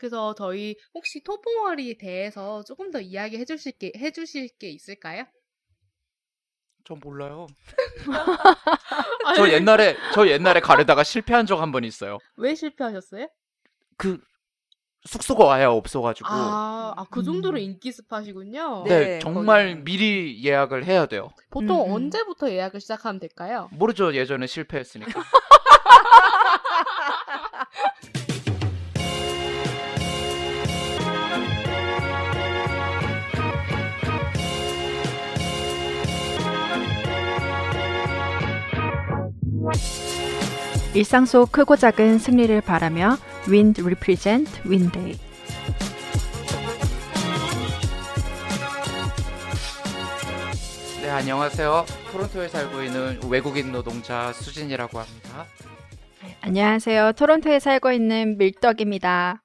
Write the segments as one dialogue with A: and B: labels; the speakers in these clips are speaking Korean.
A: 그래서 저희 혹시 토봉어리에 대해서 조금 더 이야기해 주실 게, 해 주실 게 있을까요?
B: 전 몰라요. 저 옛날에 저 옛날에 가려다가 실패한 적 한 번 있어요.
A: 왜 실패하셨어요?
B: 그 숙소가 아예 없어가지고.
A: 아, 아, 그 정도로
C: 음.
A: 인기 스팟이군요.
B: 네,
C: 네,
B: 정말
C: 거기는.
B: 미리 예약을 해야 돼요.
A: 보통
C: 음, 음.
A: 언제부터 예약을 시작하면 될까요?
B: 모르죠. 예전에 실패했으니까.
D: 일상 속 크고 작은 승리를 바라며 Wind Represent Winday.
B: 네, 안녕하세요. 토론토에 살고 있는 외국인 노동자 수진이라고 합니다.
D: 안녕하세요. 토론토에 살고 있는 밀떡입니다.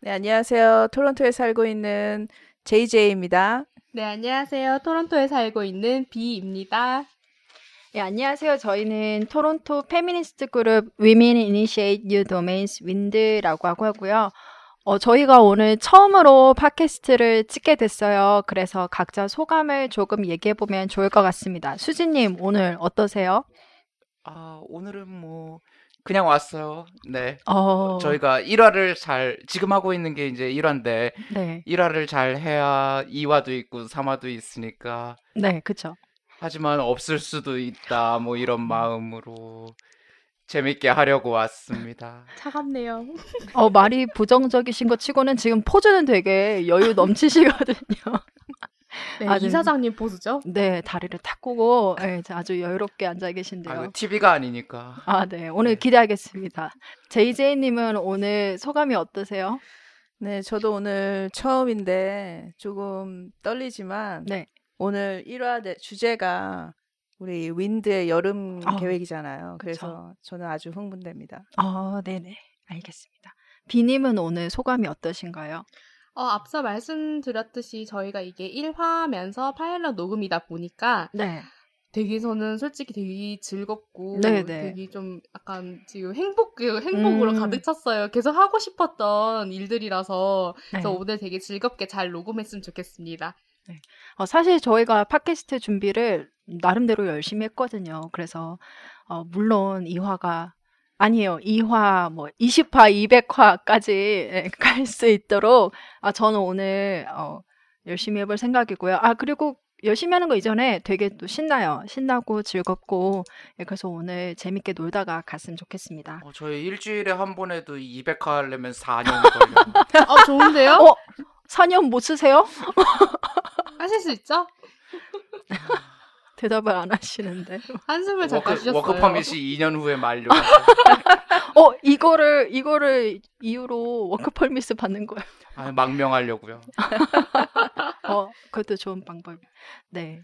C: 네, 안녕하세요. 토론토에 살고 있는 JJ입니다.
A: 네, 안녕하세요. 토론토에 살고 있는 비입니다.
D: 네, 안녕하세요. 저희는 토론토 페미니스트 그룹 Women Initiate New Domains Wind라고 하고 하고요. 어, 저희가 오늘 처음으로 팟캐스트를 찍게 됐어요. 그래서 각자 소감을 조금 얘기해 보면 좋을 것 같습니다. 수진님, 오늘 어떠세요?
B: 아, 오늘은 뭐 그냥 왔어요. 네.
D: 어,
B: 저희가 1화를 잘 지금 하고 있는 게 이제 1화인데
D: 네,
B: 1화를 잘 해야 2화도 있고 3화도 있으니까
D: 네, 그쵸.
B: 하지만 없을 수도 있다 뭐 이런 마음으로 재밌게 하려고 왔습니다.
A: 차갑네요.
D: 어, 말이 부정적이신 것 치고는 지금 포즈는 되게 여유 넘치시거든요.
A: 네,
D: 아주-
A: 이사장님 보수죠?
D: 네, 다리를 탁 꼬고 네, 아주 여유롭게 앉아 계신데요.
B: 아, TV가 아니니까.
D: 아, 네. 오늘
B: 네.
D: 기대하겠습니다. JJ님은 오늘 소감이 어떠세요?
C: 네, 저도 오늘 처음인데 조금 떨리지만
D: 네.
C: 오늘 1화 내- 주제가 우리 윈드의 여름
D: 아,
C: 계획이잖아요. 그래서 저는 아주 흥분됩니다.
D: 아, 네네. 알겠습니다. 비님은 오늘 소감이 어떠신가요?
A: 어, 앞서 말씀드렸듯이 저희가 이게 1화면서 파일럿 녹음이다 보니까
D: 네.
A: 되게 저는 솔직히 되게 즐겁고
D: 네네.
A: 되게 좀 약간 지금 행복 그 행복으로
D: 음.
A: 가득 찼어요. 계속 하고 싶었던 일들이라서
D: 네.
A: 그래서 오늘 되게 즐겁게 잘 녹음했으면 좋겠습니다.
D: 어, 사실 저희가 팟캐스트 준비를 나름대로 열심히 했거든요. 그래서, 어, 물론 2화가, 아니에요. 2화, 뭐, 20화, 200화까지 갈 수 있도록, 아, 저는 오늘, 어, 열심히 해볼 생각이고요. 아, 그리고 열심히 하는 거 이전에 되게 또 신나요. 신나고 즐겁고, 예, 그래서 오늘 재밌게 놀다가 갔으면 좋겠습니다.
B: 어, 저희 일주일에 한 번 해도 200화 하려면 4년 걸려요.
A: 어, 좋은데요?
D: 어? 4년 못 쓰세요?
A: 하실 수 있죠?
D: 대답을 안 하시는데.
A: 한숨을 잠깐
B: 워크,
A: 쉬셨어요.
B: 워크 퍼밋이 2년 후에 만료.
D: 어, 이거를, 이거를 이유로 work permit 받는 거예요.
B: 아, 망명하려고요.
D: 어, 그것도 좋은 방법. 네.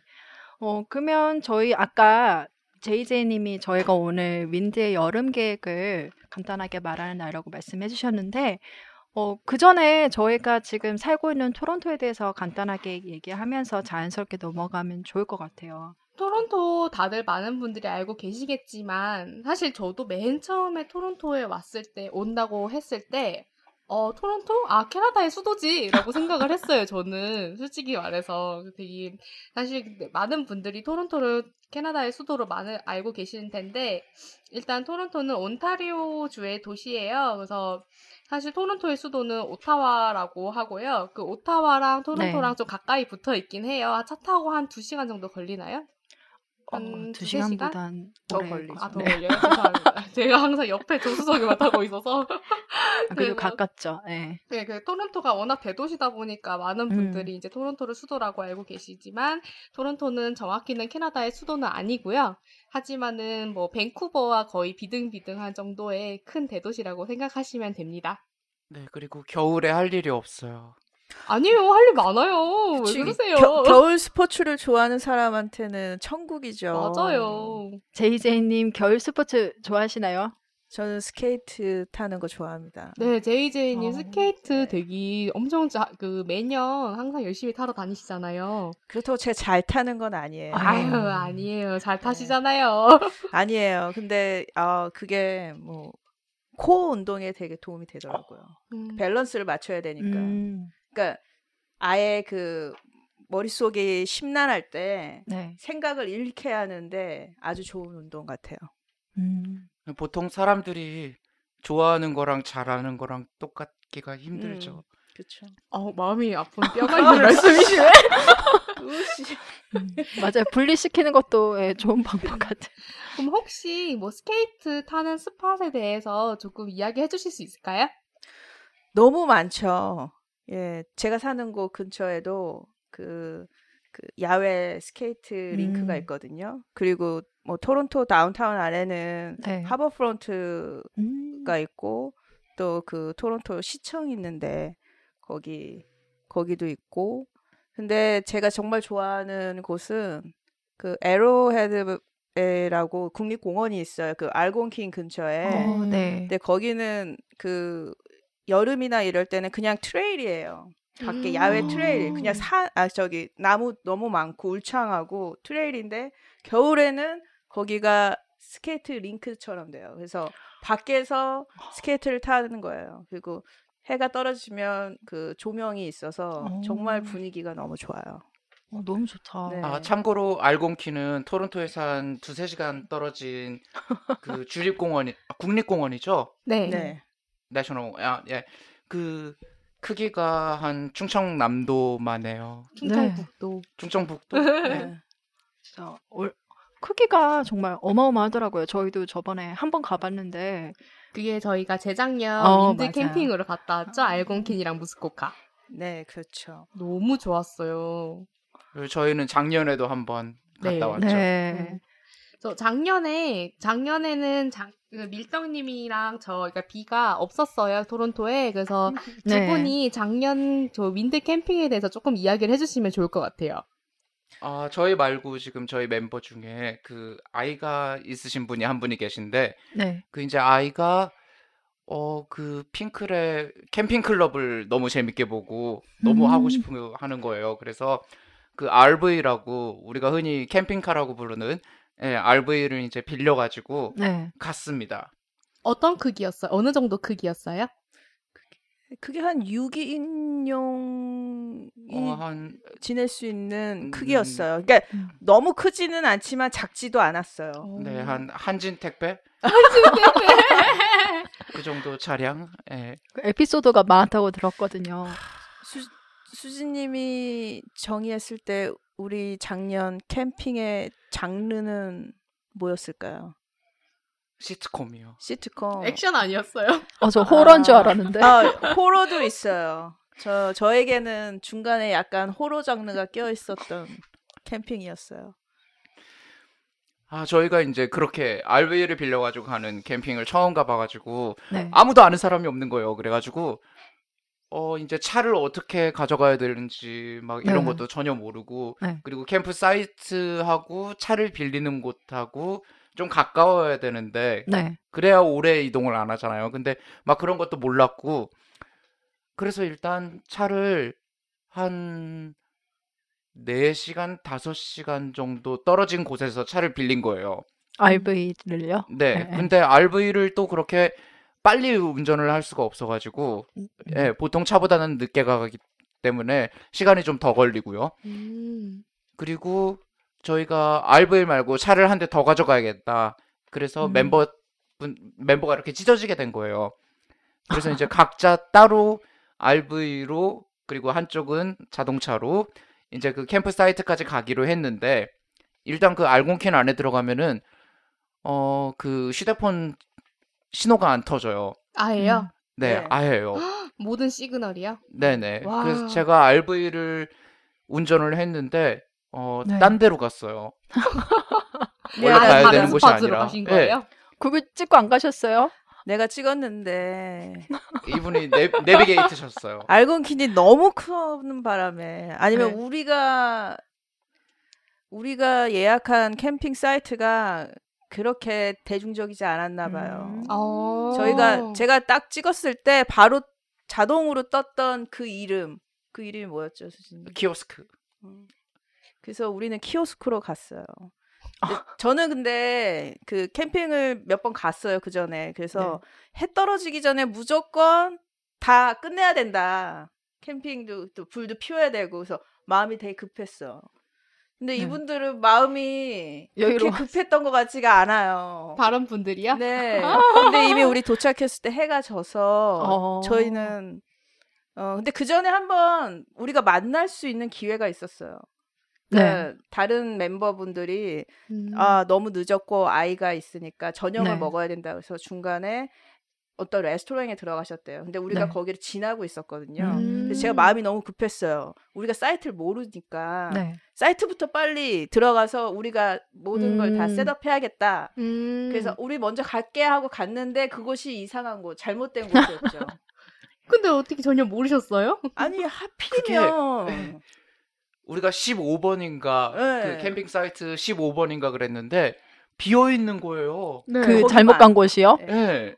D: 어, 그러면 저희 아까 JJ님이 저희가 오늘 윈드의 여름 계획을 간단하게 말하는 날이라고 말씀해 주셨는데, 어, 그 전에 저희가 지금 살고 있는 토론토에 대해서 간단하게 얘기하면서 자연스럽게 넘어가면 좋을 것 같아요.
A: 토론토 다들 많은 분들이 알고 계시겠지만 사실 저도 맨 처음에 토론토에 왔을 때 온다고 했을 때 어, 토론토? 아, 캐나다의 수도지! 라고 생각을 했어요, 저는. 솔직히 말해서. 되게, 사실 많은 분들이 토론토를 캐나다의 수도로 많이 알고 계시는 텐데, 일단 토론토는 온타리오 주의 도시예요. 그래서 사실 토론토의 수도는 오타와라고 하고요. 그 오타와랑 토론토랑
D: 네.
A: 좀 가까이 붙어 있긴 해요. 차 타고 한두 시간 정도 걸리나요?
D: 어, 한두
A: 두세 시간?
D: 시간보단
C: 더
D: 오래
C: 걸리죠.
A: 아, 더
D: 네.
A: 걸려요? 죄송합니다. 제가 항상 옆에 조수석에만 타고 있어서.
D: 아, 그리고 가깝죠. 네.
A: 네, 그 토론토가 워낙 대도시다 보니까 많은
D: 음.
A: 분들이 이제 토론토를 수도라고 알고 계시지만 토론토는 정확히는 캐나다의 수도는 아니고요. 하지만은 뭐 밴쿠버와 거의 비등비등한 정도의 큰 대도시라고 생각하시면 됩니다.
B: 네, 그리고 겨울에 할 일이 없어요.
A: 아니에요, 할 일 많아요. 왜
C: 지-
A: 그러세요?
C: 겨, 겨울 스포츠를 좋아하는 사람한테는 천국이죠.
A: 맞아요.
D: JJ님 겨울 스포츠 좋아하시나요?
C: 저는 스케이트 타는 거 좋아합니다.
A: 네, JJ님
D: 어,
A: 스케이트 되게 엄청 자, 그 매년 항상 열심히 타러 다니시잖아요.
C: 그렇다고 제가 잘 타는 건 아니에요.
A: 아유,
D: 음.
A: 아니에요. 잘 타시잖아요.
C: 아니에요. 근데 아 그게 뭐 코어 운동에 되게 도움이 되더라고요.
A: 음.
C: 밸런스를 맞춰야 되니까.
D: 음,
C: 그러니까 아예 그 머릿속이 심란할 때
D: 네.
C: 생각을 잃게 하는데 아주 좋은 운동 같아요.
D: 음,
B: 보통 사람들이 좋아하는 거랑 잘하는 거랑 똑같기가 힘들죠.
C: 그렇죠.
A: 어, 마음이 아픈 뼈가 있는 말씀이시네.
D: 음, 맞아요. 분리시키는 것도 예, 좋은 방법 같아요.
A: 그럼 혹시 뭐 스케이트 타는 spot에 대해서 조금 이야기해 주실 수 있을까요?
C: 너무 많죠. 예, 제가 사는 곳 근처에도 그, 그 야외 스케이트 링크가
D: 음.
C: 있거든요. 그리고 뭐 토론토 downtown 안에는
D: 네.
C: 하버프론트가
D: 음,
C: 있고 또 그 토론토 시청 있는데 거기 거기도 있고 근데 제가 정말 좋아하는 곳은 그 애로우헤드라고 국립공원이 있어요. 그 알곤퀸 근처에.
D: 어, 네.
C: 근데 거기는 그 여름이나 이럴 때는 그냥 trail이에요. 밖에
A: 음.
C: 야외 trail,
D: 아.
C: 그냥 산, 아 저기 나무 너무 많고 울창하고 trail인데 겨울에는 거기가 스케이트 링크처럼 돼요. 그래서 밖에서 스케이트를 타는 거예요. 그리고 해가 떨어지면 그 조명이 있어서 정말
D: 어.
C: 분위기가 너무 좋아요.
D: 어, 너무 좋다.
C: 네.
B: 아, 참고로 알곤퀸은 토론토에서 한 두세 시간 떨어진 그 주립공원이 아, 국립공원이죠.
A: 네.
C: 네.
B: national 아, 예. 그 크기가 한 충청남도만 해요.
A: 충청북도.
B: 충청북도.
C: 네.
D: 진짜 얼- 크기가 정말 어마어마하더라고요. 저희도 저번에 한 번 가봤는데
A: 그게 저희가 재작년
D: 어,
A: 윈드
D: 맞아요.
A: 캠핑으로 갔다 왔죠. 알곤킨이랑 무스코카.
C: 네, 그렇죠.
A: 너무 좋았어요.
B: 그리고 저희는 작년에도 한번 갔다
A: 네.
B: 왔죠.
D: 네.
A: 저 작년에 작년에는 장, 그 밀떡님이랑 저 그러니까 비가 없었어요 토론토에 그래서 두
D: 네.
A: 분이 작년 저 윈드 캠핑에 대해서 조금 이야기를 해주시면 좋을 것 같아요.
B: 아, 저희 말고 지금 저희 멤버 중에 그 아이가 있으신 분이 한 분이 계신데
D: 네.
B: 그 이제 아이가 어 그 핑클의 캠핑 클럽을 너무 재밌게 보고 너무
D: 음.
B: 하고 싶은 거 하는 거예요. 그래서 그 RV라고 우리가 흔히 캠핑카라고 부르는 예, RV를 이제 빌려 가지고
D: 네.
B: 갔습니다.
A: 어떤 크기였어요? 어느 정도 크기였어요?
C: 그게 한 6인용이
B: 어, 한
C: 지낼 수 있는
B: 음.
C: 크기였어요. 그러니까
D: 음.
C: 너무 크지는 않지만 작지도 않았어요.
B: 네, 한 한진 택배 그 정도 차량. 예.
D: 그 에피소드가 많다고 들었거든요.
C: 수, 수지님이 정의했을 때 우리 작년 캠핑의 장르는 뭐였을까요?
B: 시트콤이요.
C: 시트콤.
A: 액션 아니었어요?
D: 어, 저 호러인 줄 알았는데.
C: 아, 호러도 있어요. 저 저에게는 중간에 약간 호러 장르가 껴 있었던 캠핑이었어요.
B: 아, 저희가 이제 그렇게 RV를 빌려 가지고 가는 캠핑을 처음 가봐 가지고
D: 네.
B: 아무도 아는 사람이 없는 거예요. 그래가지고 어 이제 차를 어떻게 가져가야 되는지 막 이런
D: 네.
B: 것도 전혀 모르고
D: 네.
B: 그리고 캠프 사이트하고 차를 빌리는 곳하고 좀 가까워야 되는데
D: 네.
B: 그래야 오래 이동을 안 하잖아요. 근데 막 그런 것도 몰랐고 그래서 일단 차를 한 4시간, 5시간 정도 떨어진 곳에서 차를 빌린 거예요.
D: RV를요?
B: 네.
D: 네.
B: 근데 RV를 또 그렇게 빨리 운전을 할 수가 없어가지고, 예, 보통 차보다는 늦게 가기 때문에 시간이 좀 더 걸리고요.
A: 음.
B: 그리고 저희가 RV 말고 차를 한 대 더 가져가야겠다. 그래서
D: 음.
B: 멤버, 분, 멤버가 이렇게 찢어지게 된 거예요. 그래서 이제 각자 따로 RV로, 그리고 한쪽은 자동차로 이제 그 캠프 사이트까지 가기로 했는데, 일단 그 알곤캔 안에 들어가면은, 어, 그 휴대폰 신호가 안 터져요.
A: 아예요?
B: 네,
C: 네.
B: 아예요.
A: 모든 시그널이요?
B: 네네.
A: 와.
B: 그래서 제가 RV를 운전을 했는데, 어,
D: 네.
B: 딴 데로 갔어요. 원래
C: 아,
B: 가야
A: 다른
B: 되는 곳이
A: 스팟으로
B: 아니라.
A: 가신
B: 예,
A: 거예요?
D: 그거 찍고 안 가셨어요?
C: 내가 찍었는데
B: 이분이 내, 내비게이트셨어요.
C: 알곤킨이 너무 크는 바람에 아니면
D: 네.
C: 우리가 우리가 예약한 캠핑 사이트가 그렇게 대중적이지 않았나 봐요.
D: 음.
A: 어.
C: 저희가 제가 딱 찍었을 때 바로 자동으로 떴던 그 이름 그 이름이 뭐였죠, 수진님?
B: 키오스크.
C: 음. 그래서 우리는 키오스크로 갔어요. 저는 근데 그 캠핑을 몇 번 갔어요 그 전에 그래서 해 떨어지기 전에 무조건 다 끝내야 된다 캠핑도 또 불도 피워야 되고 그래서 마음이 되게 급했어 근데
D: 네.
C: 이분들은 마음이
D: 여유로워.
C: 급했던 것 같지가 않아요
A: 다른 분들이야?
C: 네 근데 이미 우리 도착했을 때 해가 져서
D: 어.
C: 저희는 어 근데 그 전에 한번 우리가 만날 수 있는 기회가 있었어요
D: 네.
C: 그러니까 다른 멤버분들이
A: 음.
C: 아 너무 늦었고 아이가 있으니까 저녁을
D: 네.
C: 먹어야 된다 그래서 중간에 어떤 레스토랑에 들어가셨대요. 근데 우리가
D: 네.
C: 거기를 지나고 있었거든요.
D: 음.
C: 제가 마음이 너무 급했어요. 우리가 사이트를 모르니까
D: 네.
C: 사이트부터 빨리 들어가서 우리가 모든 걸다
D: 음.
C: 셋업해야겠다.
A: 음.
C: 그래서 우리 먼저 갈게 하고 갔는데 그곳이 이상한 곳, 잘못된 곳이었죠.
A: 근데 어떻게 전혀 모르셨어요?
C: 아니 하필이면
B: 우리가 15번인가
C: 네.
B: 그 캠핑 사이트 15번인가 그랬는데 비어 있는 거예요.
A: 네.
D: 그
C: 거기만.
D: 잘못 간 곳이요?
C: 네.
B: 예.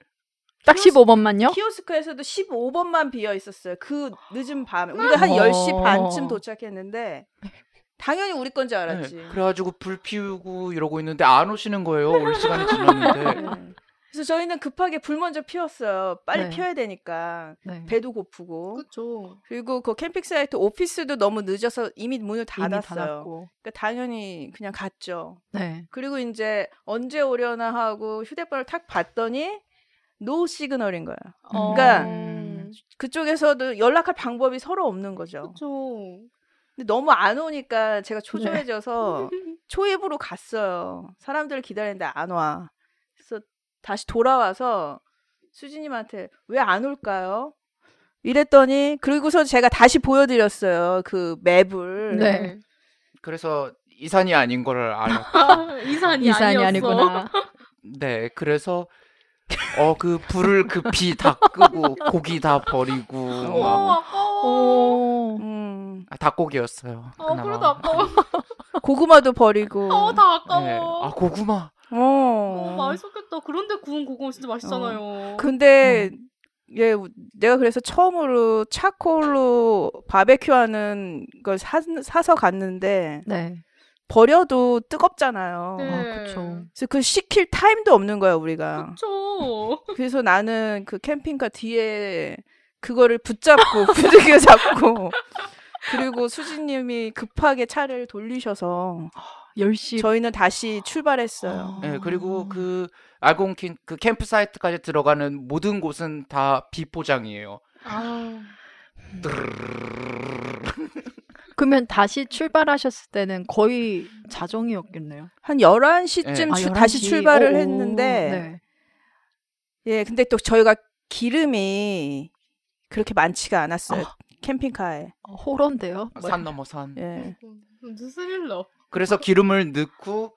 D: 딱
C: 키오스-
D: 15번만요?
C: 키오스크에서도 15번만 비어 있었어요. 그 늦은 밤에. 우리가 한
D: 어.
C: 10시 반쯤 도착했는데 당연히 우리 건 줄 알았지.
B: 네. 그래가지고 불 피우고 이러고 있는데 안 오시는 거예요. 올 시간이 지났는데.
C: 네. 그래서 저희는 급하게 불 먼저 피웠어요. 빨리
D: 네.
C: 피워야 되니까.
D: 네.
C: 배도 고프고.
A: 그쵸.
C: 그리고 그 캠핑 사이트 office도 너무 늦어서 이미 문을
D: 이미
C: 닫았어요.
D: 닫았고.
C: 그러니까 당연히 그냥 갔죠.
D: 네.
C: 그리고 이제 언제 오려나 하고 휴대폰을 탁 봤더니 no signal인 거야. 그러니까
A: 음.
C: 그쪽에서도 연락할 방법이 서로 없는 거죠.
A: 그쵸.
C: 근데 너무 안 오니까 제가 초조해져서 초입으로 갔어요. 사람들을 기다리는데 안 와. 다시 돌아와서 수진님한테 왜 안 올까요? 이랬더니 그리고서 제가 다시 보여드렸어요 그 맵을.
D: 네.
B: 그래서 이산이 아닌 거를 알았.
A: 아, 이산이,
D: 이산이
A: 아니었어.
D: 아니구나.
B: 네, 그래서 어 그 불을 급히 다 끄고 고기 다 버리고
A: 어,
B: 막
A: 아까워.
D: 오.
C: 음,
B: 아, 닭고기였어요.
A: 어,
B: 그나마.
A: 그래도 아까워.
C: 고구마도 버리고.
A: 어, 다 아까워.
B: 네. 아 고구마.
C: 어.
A: 너무 맛있었겠다. 그런데 구운 고구마 진짜 맛있잖아요.
C: 근데 예, 내가 그래서 처음으로 차콜로 바베큐 하는 걸 사, 사서 갔는데
D: 네.
C: 버려도 뜨겁잖아요.
A: 네.
D: 아, 그쵸.
C: 그래서 그 식힐 타임도 없는 거야, 우리가.
A: 그쵸.
C: 그래서 나는 그 캠핑카 뒤에 그거를 붙잡고 부득이 잡고 그리고 수진님이 급하게 차를 돌리셔서
D: 10시.
C: 저희는 다시 출발했어요.
B: 네, 그리고 그 알곤킨 그 캠프 사이트까지 들어가는 모든 곳은 다 비포장이에요.
A: 아,
D: 그러면 다시 출발하셨을 때는 거의 자정이었겠네요.
C: 한 11시쯤
B: 네.
D: 아,
C: 다시
D: 11시.
C: 출발을
D: 오, 오.
C: 했는데
D: 네.
C: 예, 근데 또 저희가 기름이 그렇게 많지가 않았어요.
D: 아.
C: 캠핑카에.
D: 어, 호러인데요.
C: 뭐.
B: 산 넘어 산.
C: 예.
A: 무슨 스릴러.
B: 그래서 기름을 넣고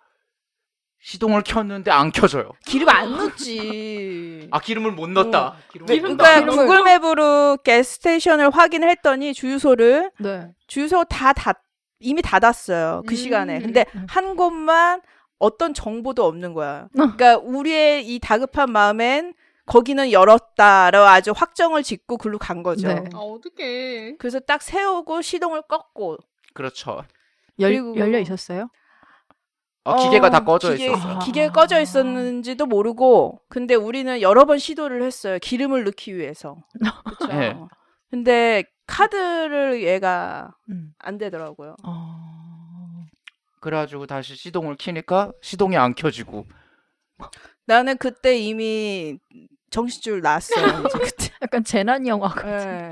B: 시동을 켰는데 안 켜져요.
C: 기름 안 넣지.
B: 아 기름을 못 넣었다. 기름을
C: 네,
B: 못
C: 그러니까
B: 넣었다.
C: 구글 맵으로 게스테이션을 확인을 했더니 주유소를
D: 네.
C: 주유소 다 닫, 이미 닫았어요. 그
A: 음.
C: 시간에. 근데
D: 음.
C: 한 곳만 어떤 정보도 없는 거야. 그러니까 우리의 이 다급한 마음엔 거기는 열었다라고 아주 확정을 짓고 글로 간 거죠.
D: 네.
A: 아, 어떡해.
C: 그래서 딱 세우고 시동을 껐고
B: 그렇죠.
D: 열,
C: 그리고-
D: 열려 있었어요?
B: 아, 기계가
C: 어,
B: 다 꺼져
C: 기계,
B: 있었어.
C: 기계 꺼져 있었는지도 모르고 근데 우리는 여러 번 시도를 했어요. 기름을 넣기 위해서. 그렇죠.
B: 네.
C: 근데 카드를 얘가
D: 음.
C: 안 되더라고요.
D: 어...
B: 그래가지고 다시 시동을 키니까 시동이 안 켜지고.
C: 나는 그때 이미 정신줄 났어요. 이제 그때.
D: 약간 재난 영화 같은.
C: 예.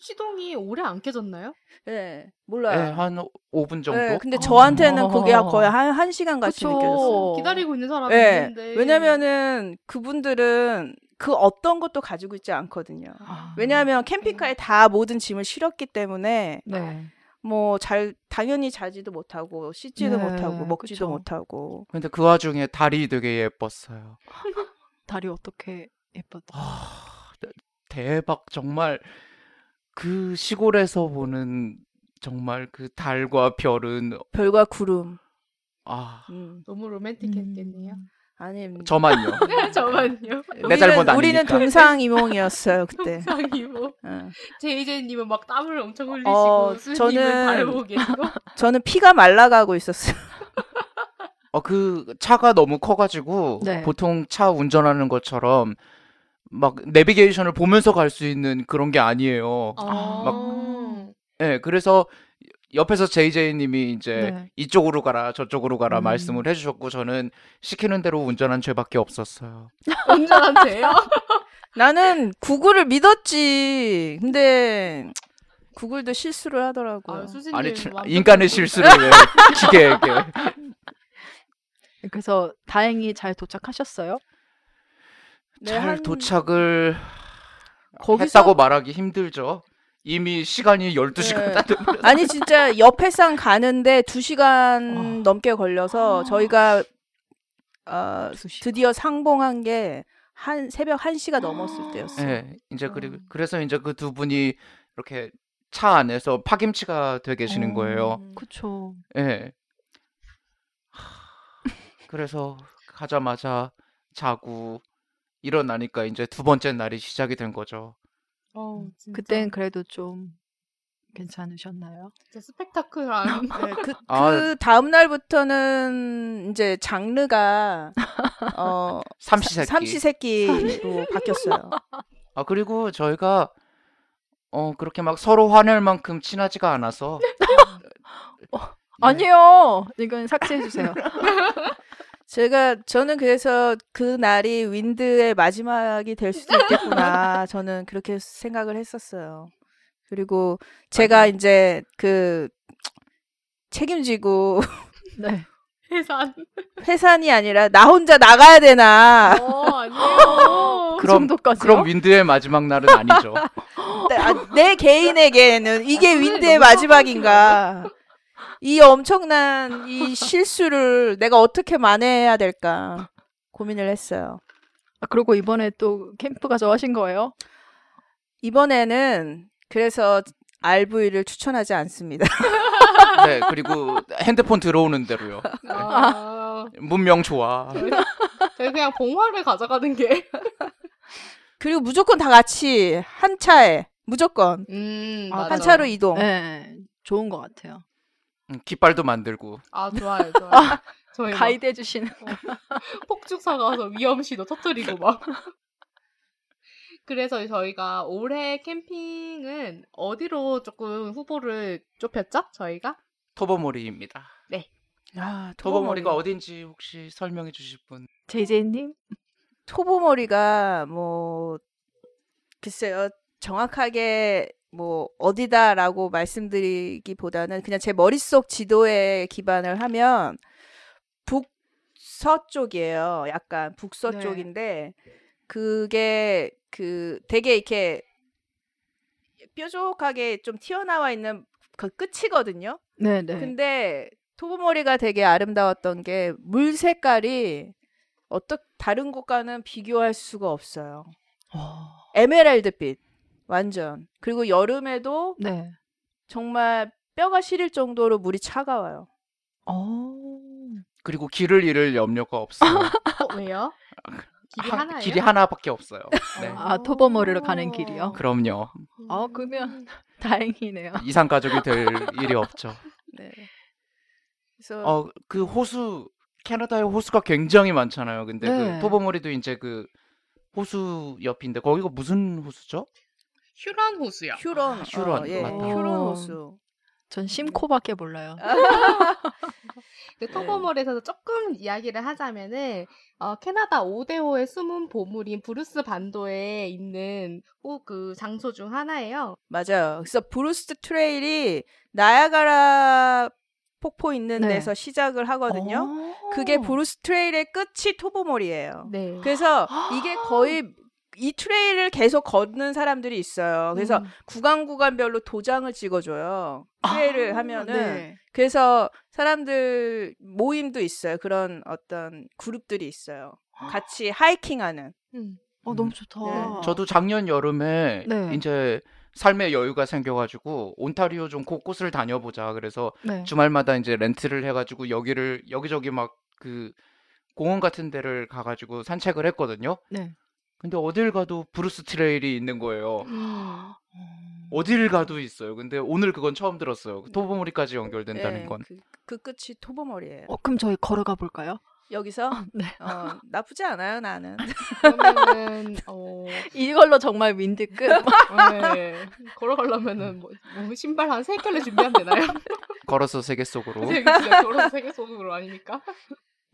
A: 시동이 오래 안 켜졌나요?
C: 예. 몰라요.
B: 네, 한 5분 정도.
C: 예, 근데 저한테는
D: 어.
C: 그게 거의 한, 한 시간 같이
D: 그쵸.
C: 느껴졌어요.
A: 기다리고 있는 사람이
C: 예.
A: 있는데.
C: 왜냐면은 그분들은 그 어떤 것도 가지고 있지 않거든요.
D: 아.
C: 왜냐하면 캠핑카에 다 모든 짐을 실었기 때문에
D: 네.
C: 뭐잘 당연히 자지도 못하고 씻지도
D: 네,
C: 못하고 먹지도
D: 그쵸.
C: 못하고
B: 근데 그 와중에 달이 되게 예뻤어요.
D: 다리 어떻게 예뻤다.
B: 아, 대박 정말 그 시골에서 보는 정말 그 달과 별은
C: 별과 구름.
B: 아
C: 음.
A: 너무 로맨틱했겠네요.
C: 아니
B: 저만요.
A: 저만요.
B: 내 잘못
C: 우리는, 우리는
B: 아니니까.
C: 동상이몽이었어요 그때.
A: 상이모.
C: 응.
A: 제이제이님은 막 땀을 엄청 흘리시고
C: 어,
A: 수님은
C: 저는-
A: 바라보고 계시고.
C: 저는 피가 말라가고 있었어요.
B: 어, 그 차가 너무 커가지고
D: 네.
B: 보통 차 운전하는 것처럼 막 내비게이션을 보면서 갈 수 있는 그런 게 아니에요.
A: 아.
B: 예, 그래서 옆에서 JJ님이 이제
D: 네.
B: 이쪽으로 가라, 저쪽으로 가라
D: 음.
B: 말씀을 해주셨고 저는 시키는 대로 운전한 죄밖에 없었어요.
A: 운전한 죄요?
C: 나는 구글을 믿었지. 근데 구글도 실수를 하더라고요.
A: 아,
B: 아니 인간의. 실수를 왜 기계에게?
D: 그래서 다행히 잘 도착하셨어요.
C: 네,
B: 잘
C: 한-
B: 도착을
C: 거기서-
B: 했다고 말하기 힘들죠. 이미 시간이 12시간
C: 네.
B: 돼버렸어요.
C: 아니 진짜 옆에 상 가는데 두 시간
D: 어.
C: 넘게 걸려서
D: 아.
C: 저희가 어. 드디어 상봉한 게 한 새벽 1시가 넘었을 때였어요.
B: 네, 이제 그리고
C: 음.
B: 그래서 이제 그 두 분이 이렇게 차 안에서 파김치가 돼 계시는 거예요.
C: 음.
D: 그쵸.
B: 예. 하, 그래서 가자마자 자고 일어나니까 이제 두 번째 날이 시작이 된 거죠.
A: 어, 진짜,
D: 그땐 그래도 좀 괜찮으셨나요?
A: 진짜 스펙타클한
C: 네, 그,
B: 아.
C: 그 다음 날부터는 이제 장르가 어
B: 삼시세끼.
C: 삼시세끼로 바뀌었어요.
B: 아 그리고 저희가 어 그렇게 막 서로 화낼 만큼 친하지가 않아서 네.
D: 아니요. 이건 삭제해 주세요.
C: 제가 저는 그래서 그 날이 윈드의 마지막이 될 수도 있겠구나. 저는 그렇게 생각을 했었어요. 그리고 제가
B: 맞아요.
C: 이제 그 책임지고
D: 네.
A: 해산.
C: 회산이 아니라 나 혼자 나가야 되나.
A: 어, 아니에요.
D: 그 정도까지요?
B: 그럼 윈드의 마지막 날은 아니죠.
C: 내, 아, 내 개인에게는 이게
A: 아,
C: 윈드의 마지막인가. 이 엄청난 이 실수를 내가 어떻게 만회해야 될까 고민을 했어요.
D: 아, 그리고 이번에 또 캠프 가서 하신 거예요?
C: 이번에는 그래서 RV를 추천하지 않습니다.
B: 네 그리고 핸드폰 들어오는 대로요.
A: 아,
B: 문명 좋아.
A: 저희 그냥 봉화를 가져가는 게.
C: 그리고 무조건 다 같이 한 차에 무조건
A: 음,
D: 아,
A: 맞아.
C: 한 차로 이동.
D: 네. 좋은 것 같아요.
B: 음, 깃발도 만들고
A: 아, 좋아요, 좋아요. 저희 막
D: 가이드 해주시는.
A: 폭죽 사가서 위험시도 터뜨리고 막. 그래서 저희가 올해 캠핑은 어디로 조금 후보를 좁혔죠? 저희가?
B: 토보모리입니다.
C: 아,
B: 토보모리가 어딘지 혹시 설명해 주실 분?
D: JJ님?
C: 토보머리가 뭐 글쎄요 정확하게 뭐 어디다라고 말씀드리기보다는 그냥 제 머릿속 지도에 기반을 하면 북서쪽이에요. 약간 북서
D: 네.
C: 쪽인데 그게 그 되게 이렇게 뾰족하게 좀 튀어나와 있는 그 끝이거든요.
D: 네 네.
C: 근데 토보머리가 되게 아름다웠던 게 물 색깔이 어떻 다른 곳과는 비교할 수가 없어요.
D: 어,
C: 에메랄드빛 완전. 그리고 여름에도
D: 네.
C: 정말 뼈가 시릴 정도로 물이 차가워요.
D: 어.
B: 그리고 길을 잃을 염려가 없어요.
A: 어, 왜요? 길이
B: 하-
A: 하나예요?
B: 길이 하나밖에 없어요. 네.
D: 아, 토보머리로 가는 길이요?
B: 그럼요.
D: 아, 그러면 다행이네요.
B: 이상 가족이 될 일이 없죠.
C: 네. 그래서
B: 어, 그 호수 캐나다에 호수가 굉장히 많잖아요. 근데
D: 네.
B: 그 토보모리도 이제 그 호수 옆인데 거기가 무슨 호수죠?
A: 휴란 호수요.
C: 휴런,
B: 아, 휴런,
C: 어, 예,
B: 맞다.
C: 휴런
D: 어.
C: 호수.
D: 전 심코밖에 몰라요.
A: 그 토버몰에서 조금 이야기를 하자면은 어, 캐나다 온타리오의 숨은 보물인 브루스 반도에 있는 호, 그 장소 중 하나예요.
C: 맞아요. 그래서 브루스 트레일이 나이아가라 폭포 있는
D: 네.
C: 데서 시작을 하거든요.
D: 어.
C: 그게 브루스 트레일의 끝이 토버모리예요.
A: 네.
C: 그래서 이게 거의 이 trail을 계속 걷는 사람들이 있어요. 그래서
D: 음.
C: 구간 구간별로 도장을 찍어줘요. trail을
D: 아,
C: 하면은
D: 네.
C: 그래서 사람들 모임도 있어요. 그런 어떤 그룹들이 있어요. 같이 하이킹하는.
A: 음.
D: 어, 너무 좋다.
C: 네.
B: 저도 작년 여름에
D: 네.
B: 이제 삶의 여유가 생겨가지고 온타리오 좀 곳곳을 다녀보자. 그래서
D: 네.
B: 주말마다 이제 rent를 해가지고 여기를 여기저기 막 그 공원 같은 데를 가가지고 산책을 했거든요.
D: 네.
B: 근데 어딜 가도 브루스 트레일이 있는 거예요.
A: 음.
D: 음.
B: 어딜 가도 있어요. 근데 오늘 그건 처음 들었어요. 토버모리까지 연결된다는
C: 예,
B: 건.
C: 그, 그 끝이 토버모리예요.
D: 어, 그럼 저희 걸어가 볼까요?
C: 여기서
D: 네.
C: 어, 나쁘지 않아요 나는.
A: 그러면은 어,
D: 이걸로 정말 윈드 끝.
A: 네. 걸어가려면은 뭐, 뭐 신발 한 세 켤레 준비하면 되나요?
B: 걸어서 세계 속으로.
A: 세계 진짜 걸어서 세계 속으로 아닙니까?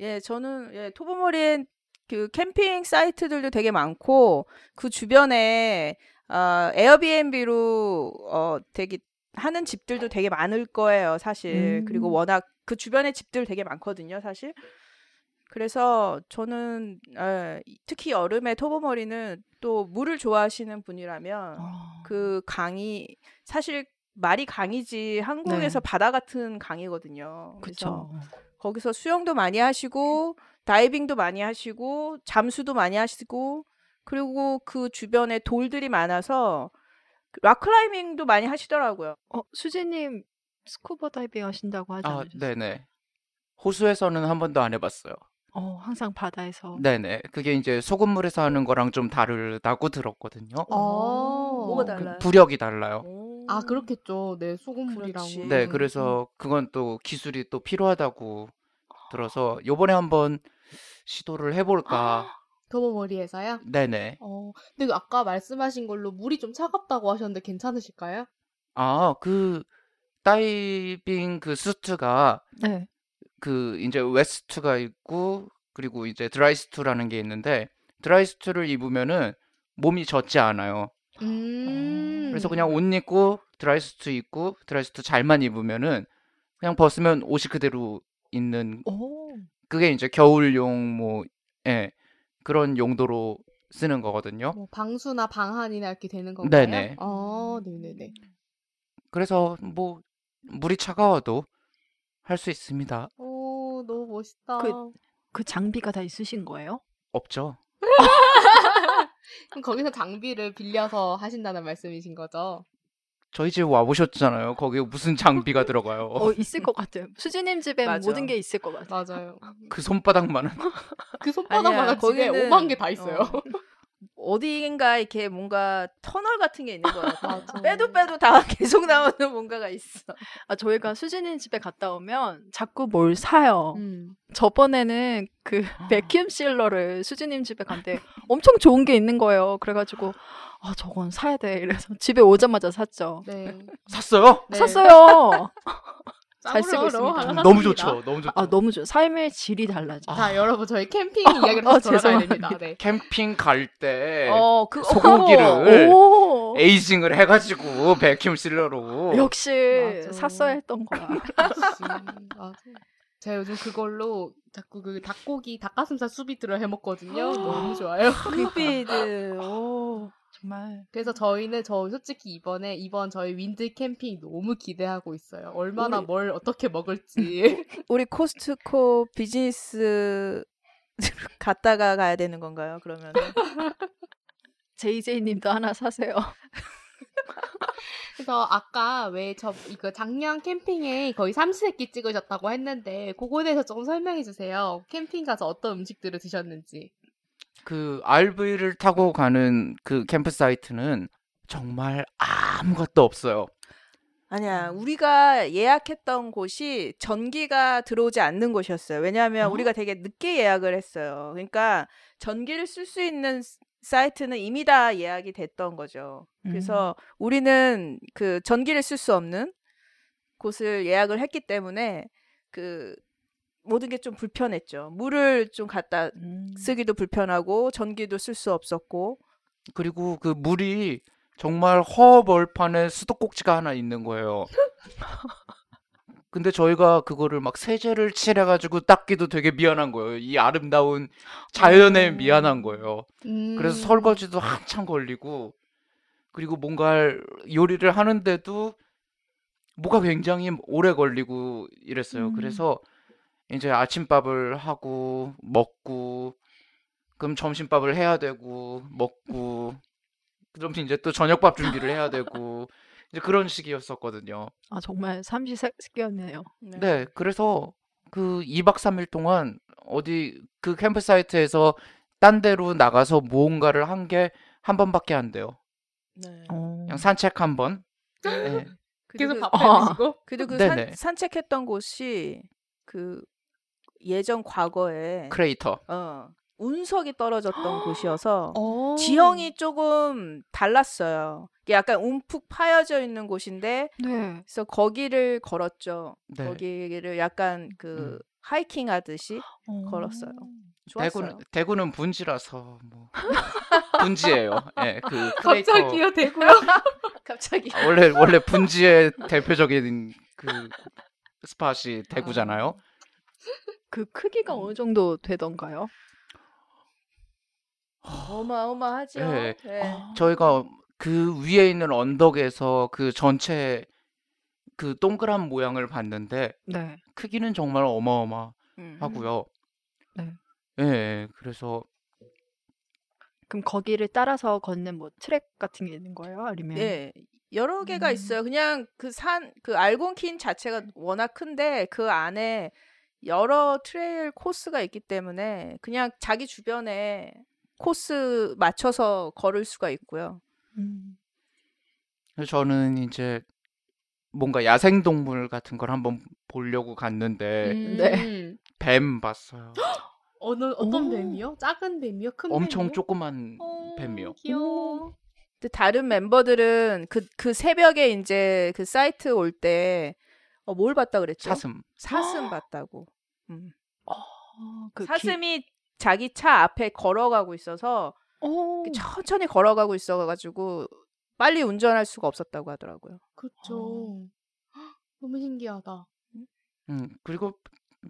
C: 예, 저는 예, 토보머리엔 그 캠핑 사이트들도 되게 많고 그 주변에 어, 에어비앤비로 어, 되게 하는 집들도 되게 많을 거예요, 사실.
D: 음.
C: 그리고 워낙 그 주변에 집들 되게 많거든요, 사실. 그래서 저는 예, 특히 여름에 토보머리는 또 물을 좋아하시는 분이라면
D: 어.
C: 그 강이 사실 말이 강이지 한국에서
D: 네.
C: 바다 같은 강이거든요. 그래서
D: 그쵸.
C: 거기서 수영도 많이 하시고 다이빙도 많이 하시고 잠수도 많이 하시고 그리고 그 주변에 돌들이 많아서 rock climbing도 많이 하시더라고요.
D: 어, 수지님 스쿠버 다이빙 하신다고 하지
B: 아,
D: 않으셨어요?
B: 네네. 호수에서는 한 번도 안 해봤어요.
D: 어, 항상 바다에서.
B: 네네. 그게 이제 소금물에서 하는 거랑 좀 다르다고 들었거든요.
A: 어.
C: 뭐가
B: 그
C: 달라요?
B: 부력이 달라요.
C: 오.
A: 아 그렇겠죠. 네 소금물이랑.
C: 그렇지.
B: 네,
C: 음,
B: 그래서 그건 또 기술이 또 필요하다고 들어서 요번에 한번 시도를 해볼까.
A: 토버모리에서요.
B: 네네.
A: 어, 근데 그 아까 말씀하신 걸로 물이 좀 차갑다고 하셨는데 괜찮으실까요?
B: 아, 그 다이빙 그 suit가
D: 네.
B: 그 이제 wetsuit가 있고 그리고 이제 drysuit라는 게 있는데 drysuit를 입으면은 몸이 젖지 않아요.
A: 음.
B: 그래서 그냥 옷 입고 drysuit 입고 drysuit 잘만 입으면은 그냥 벗으면 옷이 그대로 있는
D: 오.
B: 그게 이제 겨울용 뭐 예. 그런 용도로 쓰는 거거든요.
A: 뭐 방수나 방한이나 이렇게 되는 건가요?
B: 네네.
A: 어, 네네네.
B: 그래서 뭐 물이 차가워도 할 수 있습니다.
A: 오, 너무 멋있다.
D: 그- 그 장비가 다 있으신 거예요?
B: 없죠.
A: 그럼 거기서 장비를 빌려서 하신다는 말씀이신 거죠?
B: 저희 집 와보셨잖아요. 거기에 무슨 장비가 들어가요.
D: 어, 있을 것 같아요. 수지님 집엔
C: 맞아.
D: 모든 게 있을 것 같아요.
A: 맞아요.
B: 그 손바닥만한.
A: 그 손바닥만한 집에
C: 거기는,
A: 5만 개 다 있어요.
C: 어, 어디인가 이렇게 뭔가 터널 같은 게 있는 것 같아요.
A: 맞아.
C: 빼도 빼도 다 계속 나오는 뭔가가 있어.
D: 아, 저희가 수지님 집에 갔다 오면 자꾸 뭘 사요.
A: 음.
D: 저번에는 그 베큐um 실러를 수지님 집에 갔는데 엄청 좋은 게 있는 거예요. 그래가지고 아 저건 사야 돼. 이래서 집에 오자마자 샀죠.
A: 네.
B: 샀어요?
A: 네.
D: 샀어요. 잘 쓰고 있습니다.
B: 너무. 좋죠. 너무 좋죠.
D: 아 너무 좋아요. 삶의 질이 달라져.
A: 자, 여러분 저희 캠핑 이야기를
D: 어,
A: 돌아가야
D: 죄송합니다.
A: 됩니다. 네.
B: 캠핑 갈때
C: 어, 그
B: 소고기를
D: 오,
B: 에이징을 해 가지고 베큐um 실러로
D: 역시
A: 맞아.
D: 샀어야 했던 거야.
A: 맞아. 제가 요즘 그걸로 자꾸 그 닭고기 닭가슴살 수비트를 해 먹거든요. 너무 좋아요.
C: 빅비드. 오.
D: 정말
A: 그래서 저희는 저 솔직히 이번에 이번 저희 윈드 캠핑 너무 기대하고 있어요. 얼마나
C: 우리-
A: 뭘 어떻게 먹을지.
C: 우리 코스트코 비즈니스 갔다가 가야 되는 건가요? 그러면
D: JJ님도 하나 사세요.
A: 그래서 아까 왜 저 이거 작년 캠핑에 거의 삼시세끼 찍으셨다고 했는데 그거에 대해서 좀 설명해 주세요. 캠핑 가서 어떤 음식들을 드셨는지.
B: 그 RV를 타고 가는 그 캠프 사이트는 정말 아무것도 없어요.
C: 아니야. 우리가 예약했던 곳이 전기가 들어오지 않는 곳이었어요. 왜냐하면
D: 어?
C: 우리가 되게 늦게 예약을 했어요. 그러니까 전기를 쓸 수 있는 스- 사이트는 이미 다 예약이 됐던 거죠. 그래서 우리는 그 전기를 쓸 수 없는 곳을 예약을 했기 때문에 그 모든 게 좀 불편했죠. 물을 좀 갖다
D: 음.
C: 쓰기도 불편하고 전기도 쓸 수 없었고
B: 그리고 그 물이 정말 허벌판에 수도꼭지가 하나 있는 거예요. 근데 저희가 그거를 막 세제를 칠해가지고 닦기도 되게 미안한 거예요. 이 아름다운 자연에
D: 오.
B: 미안한 거예요.
A: 음.
B: 그래서 설거지도 한참 걸리고 그리고 뭔가 요리를 하는데도 뭐가 굉장히 오래 걸리고 이랬어요.
D: 음.
B: 그래서 이제 아침밥을 하고 먹고 그럼 점심밥을 해야 되고 먹고 그럼 이제 또 저녁밥 준비를 해야 되고 이제 그런 식이었었거든요.
D: 아 정말 삼시세끼였네요.
B: 네, 그래서 그 2박 3일 동안 어디 그 캠프 사이트에서 딴 데로 나가서 무언가를 한 게 한 번밖에 안 돼요.
C: 네.
D: 어.
B: 그냥 산책 한번. 예.
A: 계속
C: 그리고,
A: 밥
D: 어.
A: 해드시고.
C: 그리고 그. 산, 산책했던 곳이 그 예전 과거에
B: 크레이터.
C: 어, 운석이 떨어졌던 곳이어서
A: 어.
C: 지형이 조금 달랐어요. 이게 약간 움푹 파여져 있는 곳인데
D: 네.
C: 그래서 거기를 걸었죠.
B: 네.
C: 거기를 약간 그
B: 음.
C: 하이킹 하듯이
D: 어.
C: 걸었어요. 좋았어요.
B: 대구는 대구는 분지라서 뭐 분지예요. 예, 그 크레이터.
A: 갑자기요 대구요.
C: 갑자기
B: 아, 원래 원래 분지의 대표적인 그 스팟이 대구잖아요.
D: 그 크기가 어느 정도 되던가요?
C: 어마어마하죠.
B: 네.
C: 네.
D: 아.
B: 저희가 그 위에 있는 언덕에서 그 전체 그 동그란 모양을 봤는데
D: 네.
B: 크기는 정말 어마어마하고요.
C: 음.
D: 네.
B: 예, 예, 그래서
D: 그럼 거기를 따라서 걷는 뭐 트랙 같은 게 있는 거예요? 아니면
C: 네. 여러 개가
D: 음.
C: 있어요. 그냥 그 산, 그 알곤퀸 자체가 워낙 큰데 그 안에 여러 trail 코스가 있기 때문에 그냥 자기 주변에 코스 맞춰서 걸을 수가 있고요.
D: 음.
B: 그래서 저는 이제 뭔가 야생 동물 같은 걸 한번 보려고 갔는데
A: 음.
D: 네.
B: 뱀 봤어요.
A: 어느 어떤
D: 오.
A: 뱀이요? 작은 뱀이요? 큰
B: 엄청
A: 뱀이요?
B: 조그만
A: 어,
B: 뱀이요.
A: 귀여워.
C: 근데 다른 멤버들은 그, 그 새벽에 이제 그 사이트 올 때, 어, 뭘 봤다 그랬죠?
B: 사슴.
C: 사슴 봤다고. 음.
D: 어, 그 기-
C: 사슴이 자기 차 앞에 걸어가고 있어서
D: 어.
C: 천천히 걸어가고 있어가지고 빨리 운전할 수가 없었다고 하더라고요.
A: 그렇죠. 너무 신기하다.
B: 음, 그리고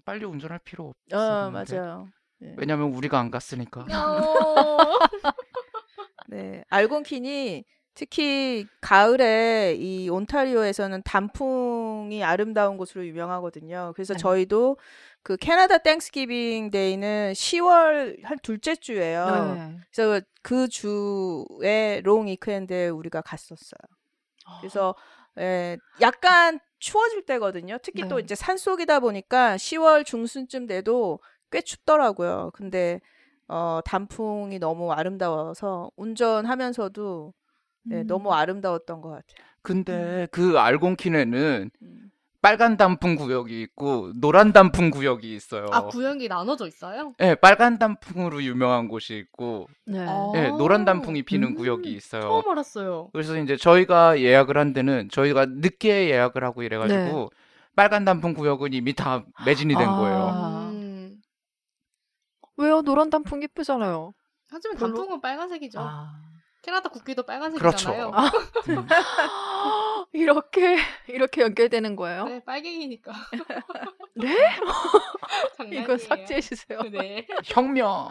B: 빨리 운전할 필요
C: 어,
B: 없었는데.
C: 맞아요. 네.
B: 왜냐면 우리가 안 갔으니까.
C: 네, 알곤킨이 특히 가을에 이 온타리오에서는 단풍이 아름다운 곳으로 유명하거든요. 그래서
D: 네.
C: 저희도 그 캐나다 Thanksgiving Day는 10월 한 둘째 주예요.
D: 네.
C: 그래서 그 주에 long weekend에 우리가 갔었어요. 그래서 예, 약간 추워질 때거든요. 특히 또
D: 네.
C: 이제 산속이다 보니까 10월 중순쯤 돼도 꽤 춥더라고요. 근데 어, 단풍이 너무 아름다워서 운전하면서도 예,
D: 음.
C: 너무 아름다웠던 것 같아요.
B: 근데 그 알곤킨에는
C: 음.
B: 빨간 단풍 구역이 있고 노란 단풍 구역이 있어요.
A: 아 구역이 나눠져 있어요?
B: 예, 빨간 단풍으로 유명한 곳이 있고,
D: 네.
A: 어.
B: 예, 노란 단풍이 피는
D: 음,
B: 구역이 있어요.
A: 처음 알았어요.
B: 그래서 이제 저희가 예약을 한 데는 저희가 늦게 예약을 하고 이래가지고 빨간 단풍 구역은 이미 다 매진이 된
D: 아.
B: 거예요.
A: 음.
D: 왜요? 노란 단풍 예쁘잖아요.
A: 하지만
D: 별로-
A: 단풍은 빨간색이죠.
D: 아.
A: 캐나다 국기도 빨간색이잖아요.
B: 그렇죠.
D: 아.
B: 음.
D: 이렇게 이렇게 연결되는 거예요?
A: 네, 빨갱이니까.
D: 네? 이거 삭제해 주세요.
A: 네.
B: 혁명.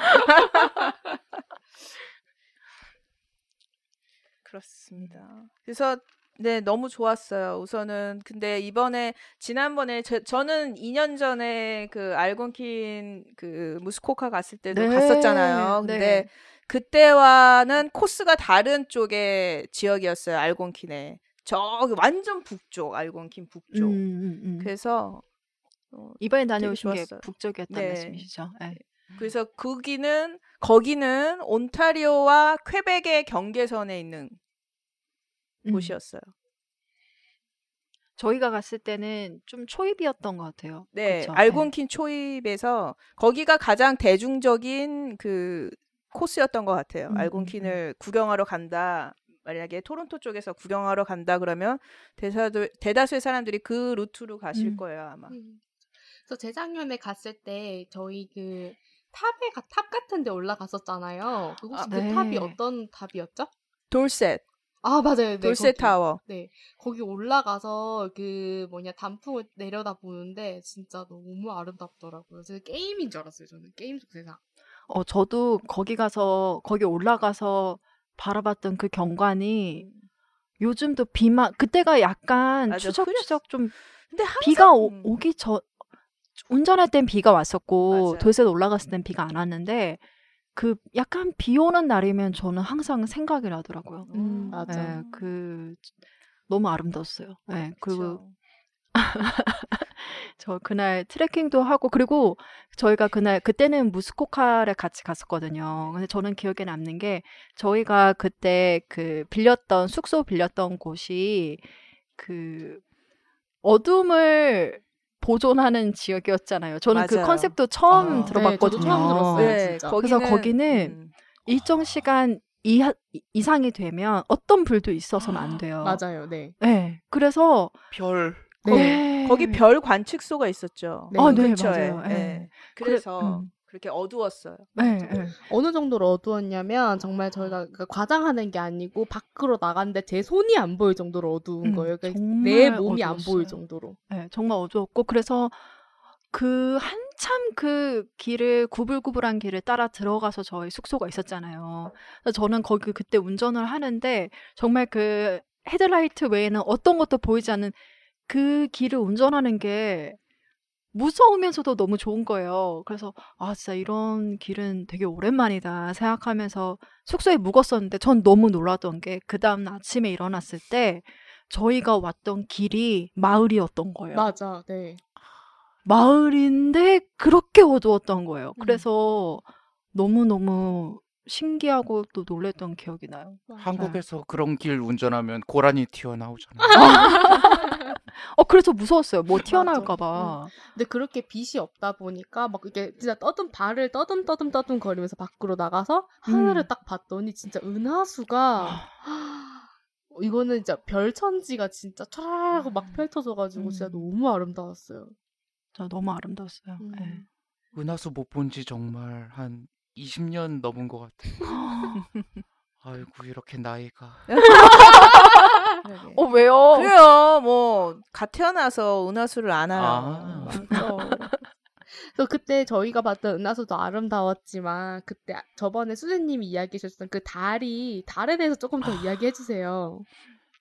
C: 그렇습니다. 그래서 네 너무 좋았어요. 우선은 근데 이번에 지난번에 저, 저는 2년 전에 그 알곤킨 그 무스코카 갔을 때도 갔었잖아요. 근데
D: 네.
C: 그때와는 코스가 다른 쪽의 지역이었어요. 알곤킨에 저기 완전 북쪽 알곤킨 북쪽.
D: 음, 음, 음.
C: 그래서 어,
D: 이번에 다녀오신 게. 북쪽이었다는
C: 네.
D: 말씀이시죠? 네.
C: 그래서 거기는 거기는 온타리오와 퀘벡의 경계선에 있는
D: 음.
C: 곳이었어요.
D: 저희가 갔을 때는 좀 초입이었던 것 같아요.
C: 네,
D: 그쵸?
C: 알곤킨 초입에서 거기가 가장 대중적인 그 코스였던 것 같아요.
D: 음,
C: 알곤킨을 구경하러 간다. 만약에 토론토 쪽에서 구경하러 간다 그러면 대사도, 대다수의 사람들이 그 루트로 가실
D: 음.
C: 거예요 아마.
A: 음. 그래서 재작년에 갔을 때 저희 그 탑에 가- 탑 같은 데 올라갔었잖아요. 그 혹시
C: 아,
A: 그
D: 네.
A: 탑이 어떤 탑이었죠?
C: 돌셋,
A: 아 맞아요. 네,
C: 돌셋
A: 거기.
C: 타워.
A: 네, 거기 올라가서 그 뭐냐 단풍을 내려다 보는데 진짜 너무 아름답더라고요. 제가 게임인 줄 알았어요. 저는 게임 속 세상.
D: 어, 저도 거기 가서 거기 올라가서 바라봤던 그 경관이 요즘도 비만 그때가 약간
C: 맞아,
D: 추적추적 좀
C: 근데 항상
D: 비가 오, 오기 전 운전할 땐 비가 왔었고. 돌셋 올라갔을 땐 비가 안 왔는데 그 약간 비 오는 날이면 저는 항상 생각이 나더라고요.
C: 음,
A: 맞아.
D: 예, 그 너무 아름다웠어요. 예, 그리고
C: 그쵸.
D: 저 그날 트레킹도 하고 그리고 저희가 그날 그때는 무스코카를 같이 갔었거든요. 근데 저는 기억에 남는 게 저희가 그때 그 빌렸던 숙소 빌렸던 곳이 그 어둠을 보존하는 지역이었잖아요. 저는 그
C: 맞아요.
D: 컨셉도 처음
C: 아, 네,
D: 들어봤거든요.
A: 저도 처음 들었어요.
C: 네,
A: 진짜.
D: 그래서 거기는
C: 음,
D: 일정 시간 이하, 이상이 되면 어떤 불도 있어서는 안 돼요.
A: 맞아요. 네.
D: 네. 그래서
B: 별
A: 네.
C: 거기 별 관측소가 있었죠.
A: 네.
D: 아, 네,
C: 근처에.
D: 맞아요.
C: 네.
D: 네.
C: 그래서
D: 그래- 음.
C: 그렇게 어두웠어요.
D: 네, 네.
A: 어느 정도로 어두웠냐면 정말 저희가 그 과장하는 게 아니고 밖으로 나갔는데 제 손이 안 보일 정도로 어두운
D: 음,
A: 거예요. 그러니까 내 몸이 안
D: 어두웠어요.
A: 보일 정도로.
D: 네, 정말 어두웠고 그래서 그 한참 그 길을 구불구불한 길을 따라 들어가서 저희 숙소가 있었잖아요. 그래서 저는 거기 그때 운전을 하는데 정말 그 헤드라이트 외에는 어떤 것도 보이지 않는 그 길을 운전하는 게 무서우면서도 너무 좋은 거예요. 그래서 아 진짜 이런 길은 되게 오랜만이다 생각하면서 숙소에 묵었었는데 전 너무 놀랐던 게 그 다음 아침에 일어났을 때 저희가 왔던 길이 마을이었던 거예요.
A: 맞아. 네.
D: 마을인데 그렇게 어두웠던 거예요.
A: 음.
D: 그래서 너무너무 신기하고 또 놀랬던 기억이 나요.
B: 한국에서 그런 길 운전하면 고라니 튀어나오잖아요.
D: 어, 그래서 무서웠어요. 뭐. 튀어나올까봐.
A: 근데 그렇게 빛이 없다 보니까 막 이게 진짜 떠듬 발을 떠듬 떠듬 떠듬 거리면서 밖으로 나가서 하늘을
D: 음.
A: 딱 봤더니 진짜 은하수가 이거는 진짜 별 천지가 진짜 촤라라고
C: 아.
A: 막 펼쳐져가지고 진짜
D: 음.
A: 너무 아름다웠어요.
D: 진짜 너무 아름다웠어요.
A: 음.
D: 네.
B: 은하수 못 본 지 정말 한 20년 넘은 것 같아요. 아이고 이렇게 나이가
C: 그러게.
D: 어, 왜요?
C: 그래요. 뭐, 갓 태어나서 은하수를 안 알아요.
B: 아.
A: 그래서 그때 저희가 봤던 은하수도 아름다웠지만 그때 저번에 수진님이 이야기해 주셨던 그 달이 달에 대해서 조금 더 이야기해 주세요.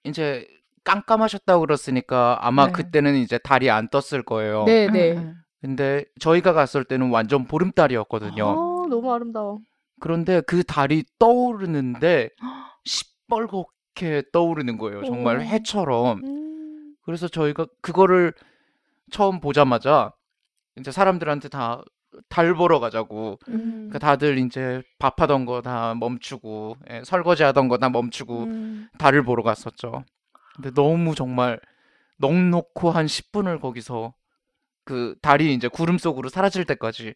B: 이제 깜깜하셨다고 그랬으니까 아마
D: 네.
B: 그때는 이제 달이 안 떴을 거예요.
A: 네,
D: 네,
A: 네.
D: 네.
B: 근데 저희가 갔을 때는 완전 보름달이었거든요.
A: 어, 너무 아름다워.
B: 그런데 그 달이 떠오르는데 시뻘겋게 떠오르는 거예요. 정말
A: 오.
B: 해처럼.
A: 음.
B: 그래서 저희가 그거를 처음 보자마자 이제 사람들한테 다 달 보러 가자고.
D: 음.
B: 그러니까 다들 이제 밥하던 거 다 멈추고 예, 설거지 하던 거 다 멈추고
D: 음.
B: 달을 보러 갔었죠. 근데 너무 정말 넉넉고 한 10분을 거기서 그 달이 이제 구름 속으로 사라질 때까지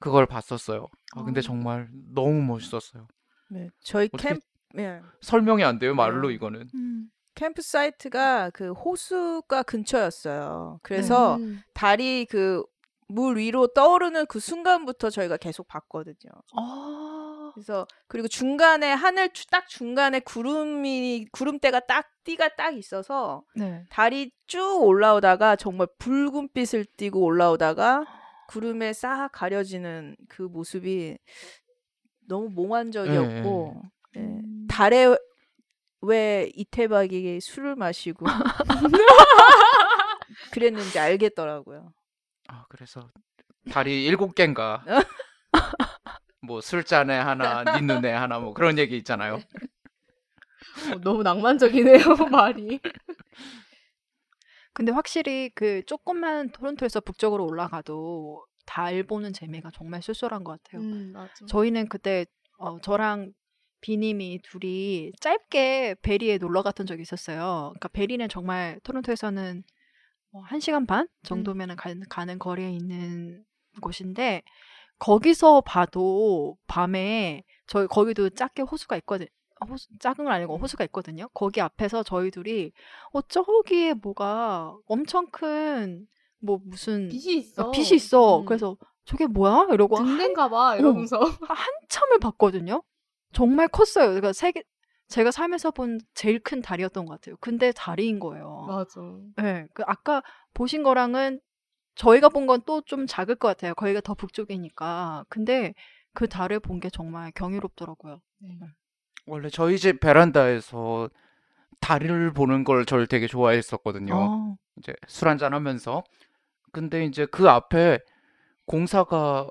B: 그걸 봤었어요. 아, 근데
A: 어.
B: 정말 너무 멋있었어요.
C: 네, 저희 캠, 예.
B: 설명이 안 돼요, 말로
C: 네.
B: 이거는.
D: 음.
C: 캠프 사이트가 그 호수가 근처였어요. 그래서
A: 음.
C: 달이 그 물 위로 떠오르는 그 순간부터 저희가 계속 봤거든요.
D: 아.
C: 그래서 그리고 중간에 하늘 주- 딱 중간에 구름이 구름대가 딱 띠가 딱 있어서
D: 네.
C: 달이 쭉 올라오다가 정말 붉은빛을 띠고 올라오다가 구름에 싹 가려지는 그 모습이 너무 몽환적이었고 예.
D: 음.
C: 달에 왜 이태박이 술을 마시고 그랬는지 알겠더라고요.
B: 아, 그래서 달이 일곱 개인가. 뭐 술잔에 하나, 네 눈에 하나 뭐 그런 얘기 있잖아요.
A: 어, 너무 낭만적이네요, 말이.
D: 근데 확실히 그 조금만 토론토에서 북쪽으로 올라가도 달 보는 재미가 정말 쏠쏠한 것 같아요.
A: 음, 맞아.
D: 저희는 그때 어, 저랑 비님이 둘이 짧게 베리에 놀러 갔던 적이 있었어요. 그러니까 베리는 정말 토론토에서는 뭐한 시간 반 정도면 가, 가는 거리에 있는 곳인데 거기서 봐도 밤에 저희 거기도 작게 호수가 있거든. 어, 호수, 작은 건 아니고 호수가 있거든요. 거기 앞에서 저희 둘이 어 저기에 뭐가 엄청 큰 뭐 무슨
A: 빛이 있어.
D: 어, 빛이 있어.
A: 음.
D: 그래서 저게 뭐야? 이러고
A: 등대인가 봐, 이러면서.
D: 한참을 봤거든요. 정말 컸어요. 그러니까 세계 제가 살면서 본 제일 큰 달이었던 것 같아요. 근데 달인 거예요.
A: 맞아.
D: 네, 그 아까 보신 거랑은 저희가 본 건 또 좀 작을 것 같아요. 거기가 더 북쪽이니까. 근데 그 달을 본 게 정말 경이롭더라고요.
B: 원래 저희 집 베란다에서 달을 보는 걸 저를 되게 좋아했었거든요.
D: 아,
B: 이제 술 한잔 하면서. 근데 이제 그 앞에 공사가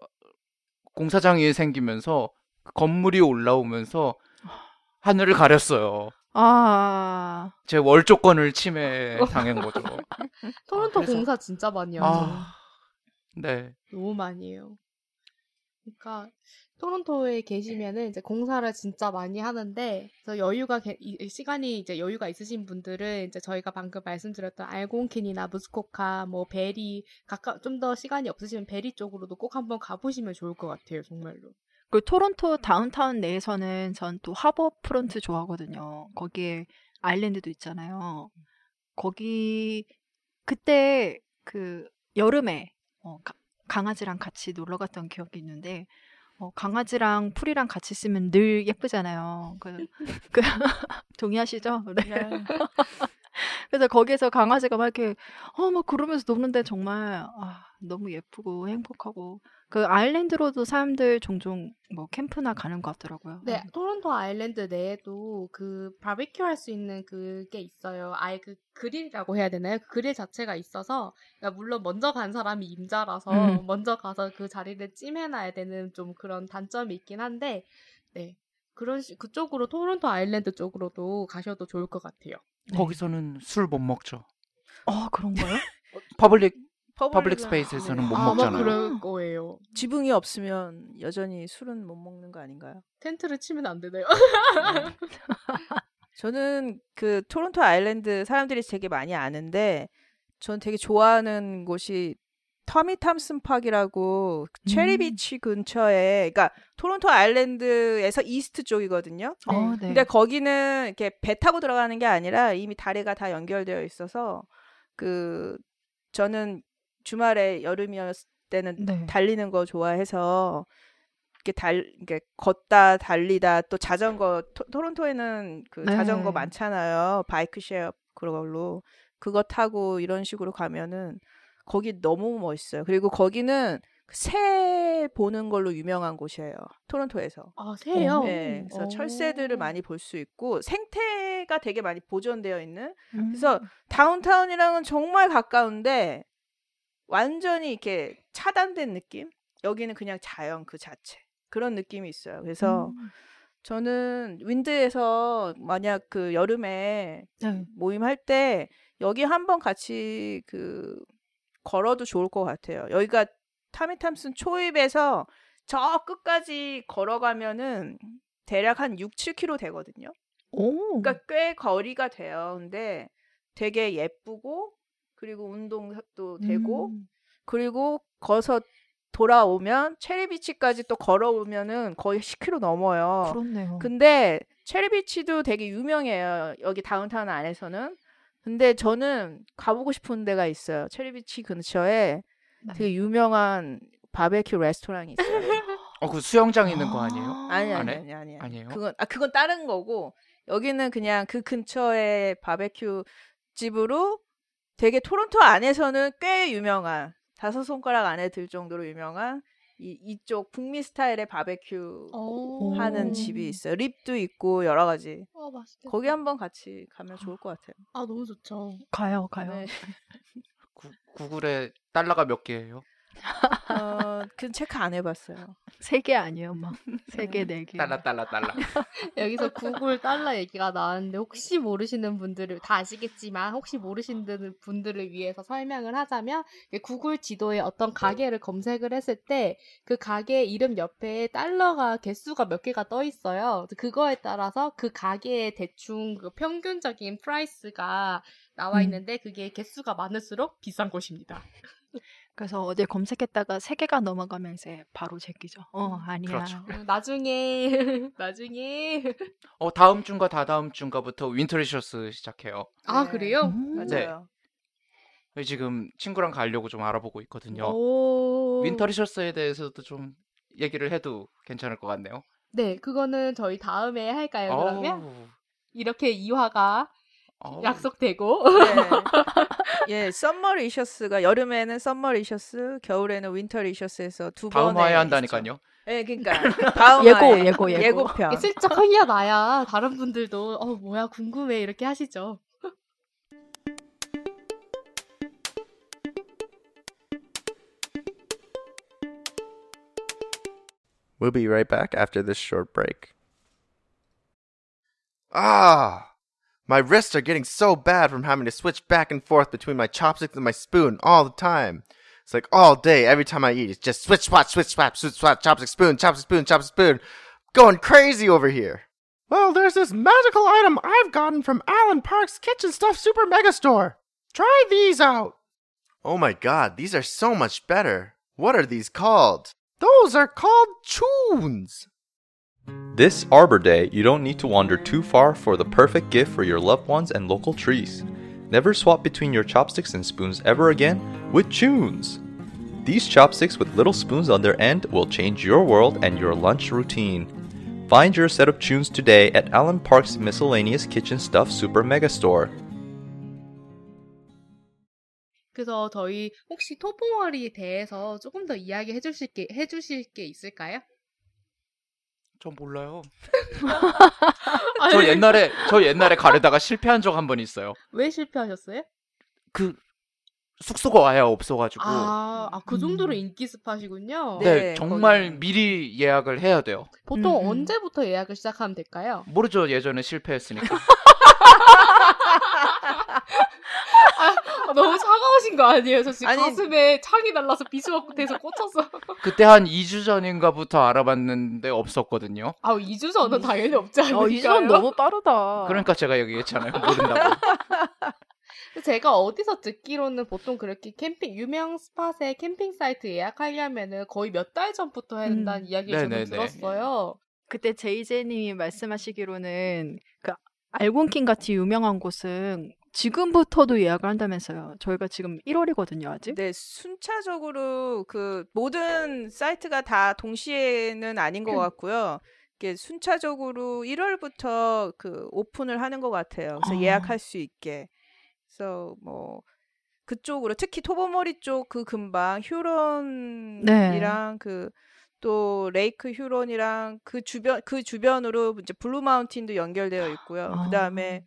B: 공사장이 생기면서 건물이 올라오면서 하늘을 가렸어요.
D: 아,
B: 제 월조건을 침해 당한 거죠.
A: 토론토
B: 그래서-
A: 공사 진짜 많이 하죠.
B: 아, 네.
A: 너무 많이 해요. 그러니까 토론토에 계시면은 이제 공사를 진짜 많이 하는데 그래서 여유가 시간이 이제 여유가 있으신 분들은 이제 저희가 방금 말씀드렸던 알곤킨이나 무스코카 뭐 베리 가까 좀 더 시간이 없으시면 베리 쪽으로도 꼭 한번 가보시면 좋을 것 같아요 정말로.
D: 그 토론토 다운타운 내에서는 전 또 하버 프론트 좋아하거든요. 거기에 island도 있잖아요. 거기 그때 그 여름에 어, 가- 강아지랑 같이 놀러 갔던 기억이 있는데 어, 강아지랑 풀이랑 같이 있으면 늘 예쁘잖아요. 그, 그 동의하시죠? 네.
C: 네.
D: 그래서 거기에서 강아지가 막 이렇게 어막 그러면서 노는데 정말 아, 너무 예쁘고 행복하고 그 아일랜드로도 사람들 종종 뭐 캠프나 가는 것 같더라고요.
A: 네, 토론토 아일랜드 내에도 그 바비큐 할 수 있는 그게 있어요. 아예 그 그릴이라고 해야 되나요? 그 그릴 자체가 있어서, 그러니까 물론 먼저 간 사람이 임자라서
D: 음.
A: 먼저 가서 그 자리를 찜해놔야 되는 좀 그런 단점이 있긴 한데, 네. 그런 시, 그쪽으로 토론토 아일랜드 쪽으로도 가셔도 좋을 것 같아요.
D: 네.
B: 거기서는 술 못 먹죠.
D: 어 그런가요?
B: public public space에서는
C: 네.
B: 못
A: 아마
B: 먹잖아요.
A: 그럴 거예요.
C: 지붕이 없으면 여전히 술은 못 먹는 거 아닌가요?
A: 텐트를 치면 안 되네요.
C: 저는 그 토론토 아일랜드 사람들이 되게 많이 아는데 전 되게 좋아하는 곳이 Tommy Thompson Park라고
D: 음.
C: 체리비치 근처에 그러니까 토론토 아일랜드에서 east 쪽이거든요.
D: 어, 네.
C: 근데 거기는 이렇게 배 타고 들어가는 게 아니라 이미 다리가 다 연결되어 있어서 그 저는 주말에 여름이었을 때는
D: 네.
C: 달리는 거 좋아해서 이렇게 달 이렇게 걷다 달리다 또 자전거 토, 토론토에는 그
D: 네.
C: 자전거 많잖아요. 바이크 쉐어 그걸로 그거 타고 이런 식으로 가면은 거기 너무 멋있어요. 그리고 거기는 새 보는 걸로 유명한 곳이에요. 토론토에서.
A: 아, 새요?
C: 네, 그래서
A: 오.
C: 철새들을 많이 볼 수 있고 생태가 되게 많이 보존되어 있는
D: 음.
C: 그래서 다운타운이랑은 정말 가까운데 완전히 이렇게 차단된 느낌? 여기는 그냥 자연 그 자체 그런 느낌이 있어요. 그래서
D: 음.
C: 저는 윈드에서 만약 그 여름에
D: 네.
C: 모임할 때 여기 한번 같이 그 걸어도 좋을 것 같아요. 여기가 타미 탐슨 초입에서 저 끝까지 걸어가면은 대략 한 6, 7km 되거든요.
D: 오.
C: 그러니까 꽤 거리가 돼요. 근데 되게 예쁘고 그리고 운동도 되고
D: 음.
C: 그리고 거기서 돌아오면 체리비치까지 또 걸어오면은 거의 10km 넘어요.
D: 그렇네요.
C: 근데 체리비치도 되게 유명해요. 여기 다운타운 안에서는. 근데 저는 가보고 싶은 데가 있어요. 체리비치 근처에
D: 네.
C: 되게 유명한 바베큐 레스토랑이 있어요.
B: 어, 그 수영장 있는 거 아니에요?
C: 아니
B: 안
C: 아니
B: 해?
C: 아니 아니.
B: 아니에요?
C: 그건 아 그건 다른 거고 여기는 그냥 그 근처에 바베큐 집으로 되게 토론토 안에서는 꽤 유명한 다섯 손가락 안에 들 정도로 유명한 이 이쪽 북미 스타일의 바베큐
A: 오.
C: 하는
D: 오.
C: 집이 있어요. 립도 있고 여러 가지.
A: 어, 맛있겠다.
C: 거기 한번 같이 가면 좋을 것 같아요.
A: 아, 너무 좋죠.
D: 가요, 가요.
C: 네.
B: 구, 구글에 달러가 몇 개예요?
C: 어, 그 체크 안 해봤어요.
D: 세 개 아니에요, 막. 세 개, 네 개.
B: 달러 달러 달러.
A: 여기서 구글 달러 얘기가 나왔는데 혹시 모르시는 분들을 다 아시겠지만 혹시 모르시는 분들을 위해서 설명을 하자면 구글 지도에 어떤 가게를 검색을 했을 때 그 가게 이름 옆에 달러가 개수가 몇 개가 떠 있어요. 그거에 따라서 그 가게의 대충 그 평균적인 price가 나와
D: 음.
A: 있는데 그게 개수가 많을수록 비싼 곳입니다.
D: 그래서 어딜 검색했다가 세 개가 넘어가면 이제 바로 제끼죠. 어, 아니야.
B: 그렇죠.
A: 음, 나중에 나중에
B: 어 다음 주인가 다다음 주인가부터 Winterlicious 시작해요.
A: 아
C: 네.
A: 그래요?
D: 음.
C: 맞아요.
B: 지금 친구랑 가려고 좀 알아보고 있거든요.
A: 오.
B: Winterlicious에 대해서도 좀 얘기를 해도 괜찮을 것 같네요.
A: 네, 그거는 저희 다음에 할까요? 그러면
B: 어우,
A: 이렇게 이화가
B: 어우.
A: 약속되고
C: 네. 예, 썸머 리셔스가 여름에는 썸머 리셔스, 겨울에는 윈터 리셔스에서 두
B: 다음
C: 번에
B: 화에
C: 있죠.
B: 한다니까요.
C: 예, 그러니까 다음
D: 예고,
C: 화에
D: 예고, 예고.
C: 예고편.
A: 슬쩍 흘려 나야 다른 분들도 어 뭐야 궁금해 이렇게 하시죠.
E: We'll be right back after this short break. 아, My wrists are getting so bad from having to switch back and forth between my chopsticks and my spoon all the time. It's like all day, every time I eat, it's just switch, swap, switch, swap, switch, swap, chopstick, spoon, chopstick, spoon, chopstick, spoon. Going crazy over here. Well, there's this magical item I've gotten from Alan Park's Kitchen Stuff Super Mega Store. Try these out. Oh my god, these are so much better. What are these called? Those are called tunes.
F: This Arbor Day, you don't need to wander too far for the perfect gift for your loved ones and local trees. Never swap between your chopsticks and spoons ever again with Tunes. These chopsticks with little spoons on their end will change your world and your lunch routine. Find your set of tunes today at Allen Park's Miscellaneous Kitchen Stuff Super Mega Store.
A: 그래서 저희 혹시 토보머리에 대해서 조금 더 이야기해 주실 게, 해 주실 게 있을까요?
B: 저 몰라요. 저 옛날에 저 옛날에 가려다가 실패한 적 한 번 있어요.
A: 왜 실패하셨어요?
B: 그 숙소가 아예 없어가지고.
A: 아, 아, 그 정도로
D: 음.
A: 인기 스팟이군요.
B: 네,
C: 네,
B: 정말
C: 거기는.
B: 미리 예약을 해야 돼요.
A: 보통
D: 음, 음.
A: 언제부터 예약을 시작하면 될까요?
B: 모르죠. 예전에 실패했으니까.
A: 아, 너무 차가우신 거 아니에요? 저 지금
C: 아니-
A: 가슴에 창이 날라서 비수막돼서 꽂혔어.
B: 그때 한 2주 전인가부터 알아봤는데 없었거든요.
A: 아, 2주 전은 당연히 없지 않을까요?
D: 어, 이전 너무 빠르다.
B: 그러니까 제가 얘기했잖아요. 모른다고.
A: 제가 어디서 듣기로는 보통 그렇게 캠핑 유명 스팟의 캠핑 사이트 예약하려면은 거의 몇 달 전부터 해야 된다는
D: 음.
A: 이야기를 저는
B: 네네네.
A: 들었어요.
D: 그때 제이제님이 말씀하시기로는 그 알곤킨 같이 유명한 곳은 지금부터도 예약을 한다면서요. 저희가 지금 1월이거든요, 아직.
C: 네, 순차적으로 그 모든 사이트가 다 동시에는 아닌 것 같고요. 이게 순차적으로 1월부터 그 오픈을 하는 것 같아요. 그래서
D: 아.
C: 예약할 수 있게. 그래서 뭐 그쪽으로 특히 토버모리 쪽 그 근방 휴론이랑 그또 Lake Huron이랑 그 주변 그 주변으로 이제 블루 마운틴도 연결되어 있고요.
D: 아.
C: 그다음에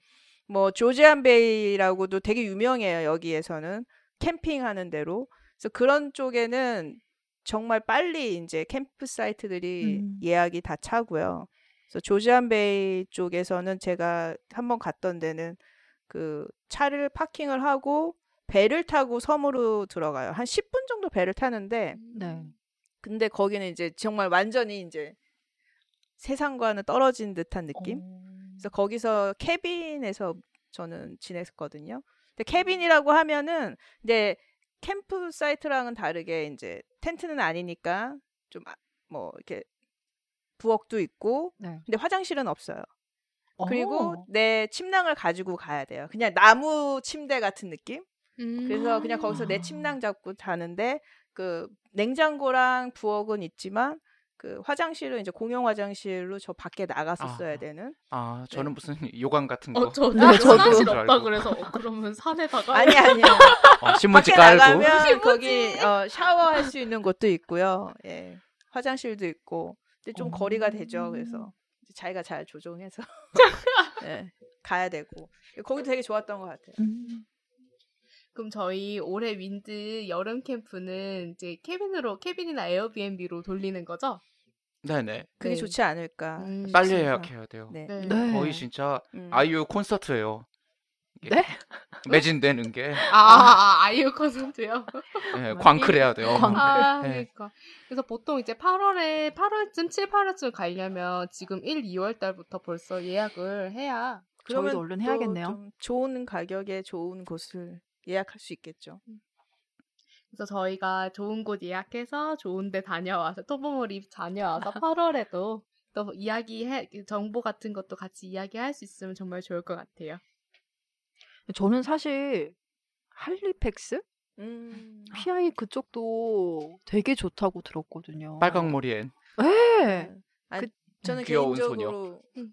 C: 뭐 조지안 베이라고도 되게 유명해요. 여기에서는 캠핑하는 데로. 그래서 그런 쪽에는 정말 빨리 이제 캠프 사이트들이
D: 음.
C: 예약이 다 차고요. 그래서 조지안 베이 쪽에서는 제가 한번 갔던 데는 그 차를 파킹을 하고 배를 타고 섬으로 들어가요. 한 10분 정도 배를 타는데
D: 네.
C: 근데 거기는 이제 정말 완전히 이제 세상과는 떨어진 듯한 느낌?
D: 어.
C: 그래서 거기서 cabin에서 저는 지냈거든요. 근데 cabin이라고 하면은 이제 campsite랑은 다르게 이제 텐트는 아니니까 좀 뭐 이렇게 부엌도 있고
D: 네.
C: 근데 화장실은 없어요. 그리고
D: 어.
C: 내 침낭을 가지고 가야 돼요. 그냥 나무 침대 같은 느낌?
A: 음.
C: 그래서 그냥 거기서 내
D: 아.
C: 침낭 잡고 자는데 그 냉장고랑 부엌은 있지만 그 화장실은 이제 공용 화장실로 저 밖에 나가서
B: 아.
C: 써야 되는
B: 아, 저는 무슨 요강 같은 거.
A: 어, 저도
D: 네, 저도.
A: 화장실
B: 줄
A: 없다. 그래서 어, 그러면 산에다가
C: 아니 아니요.
B: 어, 신문지
C: 밖에
B: 깔고.
C: 나가면 거기 어, 샤워할 수 있는 곳도 있고요. 예. 화장실도 있고. 근데 좀 거리가 되죠. 그래서 이제 자기가 잘 조정해서 예, 가야 되고. 거기도 되게 좋았던 것 같아요.
D: 음.
A: 그럼 저희 올해 윈드 여름 캠프는 이제 cabin으로 cabin이나 에어비앤비로 돌리는 거죠?
B: 네네.
C: 그게
A: 네.
C: 좋지 않을까.
A: 음,
B: 빨리
C: 진짜.
B: 예약해야 돼요.
C: 네.
A: 네.
D: 네.
B: 거의 진짜
C: 음.
B: 아이유 콘서트예요.
D: 네?
B: 매진되는 게
A: 아, 아, 아이유 콘서트요?
B: 예, 광클해야 돼요.
D: 광클.
A: 아,
B: 네.
A: 그러니까. 그래서 보통 이제 8월에 8월쯤 7, 8월쯤 가려면 지금 1, 2월 달부터 벌써 예약을 해야
C: 그러면
D: 저희도 얼른
C: 또
D: 해야겠네요.
C: 좀 좋은 가격에 좋은 곳을 예약할 수 있겠죠.
A: 그래서 저희가 좋은 곳 예약해서 좋은 데 다녀와서 토보몰이 다녀와서 8월에도 또 이야기해 정보 같은 것도 같이 이야기할 수 있으면 정말 좋을 것 같아요.
D: 저는 사실 할리팩스?
C: 음.
D: PI 그쪽도 되게 좋다고 들었거든요.
B: 빨강머리엔
D: 네.
C: 아니,
D: 그-
C: 저는
B: 귀여운
C: 개인적으로
A: 음.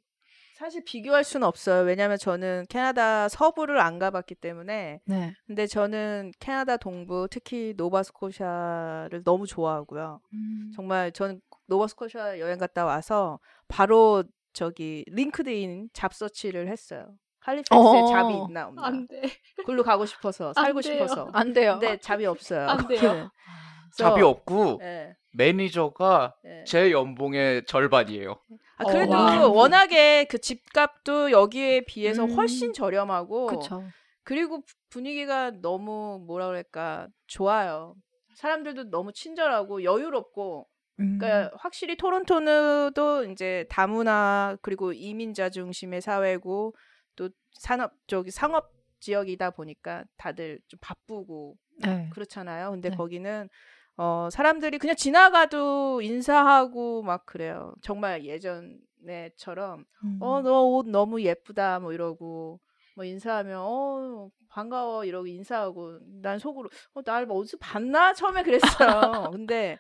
C: 사실 비교할 수는 없어요. 왜냐하면 저는 캐나다 서부를 안 가봤기 때문에.
D: 네.
C: 근데 저는 캐나다 동부, 특히 노바스코샤를 너무 좋아하고요.
D: 음.
C: 정말 저는 노바스코샤 여행 갔다 와서 바로 저기 LinkedIn job search를 했어요. 할리팩스에
D: 어.
C: job이 있나 없나.
A: 안 돼.
C: 그걸로 가고 싶어서
A: 안
C: 살고
A: 돼요.
C: 싶어서.
D: 안 돼요.
C: 근데 job이 없어요.
A: 안 돼요.
B: 잡이 없고
C: 예,
B: 매니저가
C: 예.
B: 제 연봉의 절반이에요.
C: 아, 아,
A: 어,
C: 그래도
A: 와.
C: 워낙에 그 집값도 여기에 비해서
D: 음.
C: 훨씬 저렴하고
D: 그렇죠.
C: 그리고 부- 분위기가 너무 뭐라 그럴까 좋아요. 사람들도 너무 친절하고 여유롭고
D: 음.
C: 그러니까 확실히 토론토도 이제 다문화 그리고 이민자 중심의 사회고 또 산업 쪽 상업 지역이다 보니까 다들 좀 바쁘고
D: 네.
C: 그렇잖아요. 근데
D: 네.
C: 거기는 어 사람들이 그냥 지나가도 인사하고 막 그래요. 정말 예전에처럼
D: 음.
C: 어너 옷 너무 예쁘다 뭐 이러고 뭐 인사하면 어 반가워 이러고 인사하고 난 속으로 어날 어디서 봤나 처음에 그랬어요. 근데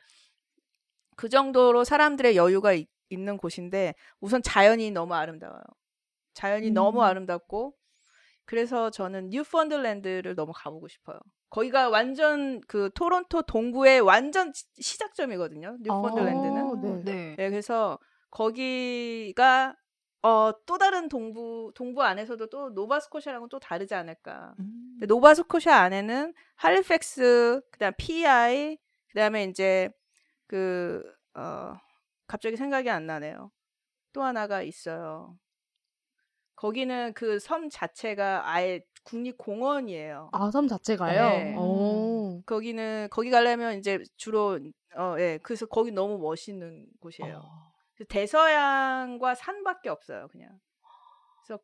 C: 그 정도로 사람들의 여유가 있, 는 곳인데 우선 자연이 너무 아름다워요. 자연이
D: 음.
C: 너무 아름답고 그래서 저는 뉴펀들랜드를 너무 가보고 싶어요. 거기가 완전 그 토론토 동부의 완전 시- 시작점이거든요. 뉴펀들랜드는.
A: 어, 네.
D: 네.
C: 네, 그래서 거기가 어, 또 다른 동부 동부 안에서도 또 노바스코샤랑은 또 다르지 않을까.
D: 음.
C: 노바스코샤 안에는 할리팩스, 그다음 PEI, 그다음에 이제 그 어, 갑자기 생각이 안 나네요. 또 하나가 있어요. 거기는 그 섬 자체가 아예 국립공원이에요.
A: 아, 섬 자체가요?
C: 네.
A: 어.
C: 거기는 거기 가려면 이제 주로 어 예 그래서 거기 너무 멋있는 곳이에요.
D: 어,
C: 그 대서양과 산밖에 없어요, 그냥.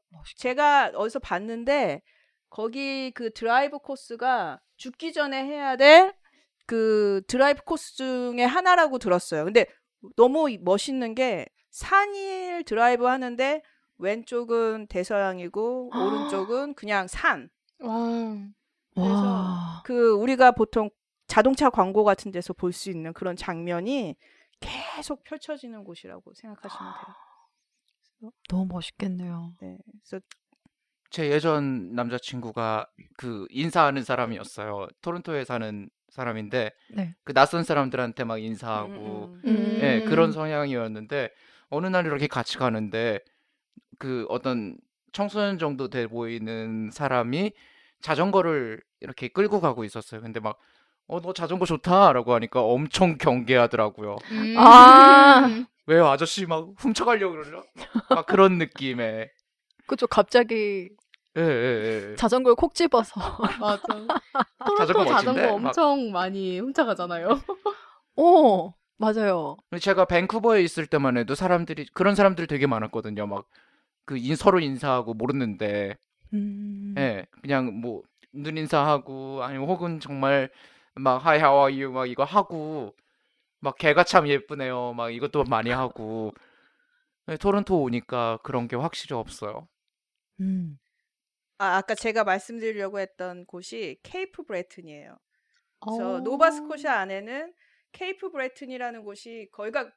D: 멋있-
C: 제가 어디서 봤는데 거기 그 드라이브 코스가 죽기 전에 해야 될 그 드라이브 코스 중에 하나라고 들었어요. 근데 너무 이- 멋있는 게 산일 드라이브 하는데 왼쪽은 대서양이고 오른쪽은 그냥 산.
A: 와.
C: 그래서
D: 와.
C: 그 우리가 보통 자동차 광고 같은 데서 볼 수 있는 그런 장면이 계속 펼쳐지는 곳이라고 생각하시면 돼요.
D: 너무 멋있겠네요.
C: 네. 그래서
B: 제 예전 남자친구가 그 인사하는 사람이었어요. 토론토에 사는 사람인데
D: 네.
B: 그 낯선 사람들한테 막 인사하고
C: 음, 음.
A: 음.
B: 예, 그런 성향이었는데 어느 날 이렇게 같이 가는데 그 어떤 청소년 정도 돼 보이는 사람이 자전거를 이렇게 끌고 가고 있었어요. 근데 막 어, 너 자전거 좋다라고 하니까 엄청 경계하더라고요.
A: 음.
D: 아.
B: 왜요? 아저씨 막 훔쳐가려고 그러죠? 막 그런 느낌의.
D: 그죠. 갑자기
B: 예, 예, 예.
D: 자전거를 콕 집어서.
A: 맞아. 토론토
B: 자전거
A: 자전거,
B: 멋진데? 막-
A: 엄청 많이 훔쳐가잖아요.
D: 어, 맞아요.
B: 제가 밴쿠버에 있을 때만 해도 사람들이 그런 사람들 되게 많았거든요. 막 그 서로 인사하고 모르는데
D: 음.
B: 예, 그냥 뭐 눈 인사하고 아니면 혹은 정말 막 Hi, how are you 막 이거 하고 막 개가 참 예쁘네요. 막 이것도 많이 하고 예, 토론토 오니까 그런 게 확실히 없어요.
D: 음.
C: 아, 아까 제가 말씀드리려고 했던 곳이 케이프 브레튼이에요. 그래서
A: 어.
C: 노바스코샤 안에는 케이프 브레튼이라는 곳이 거기가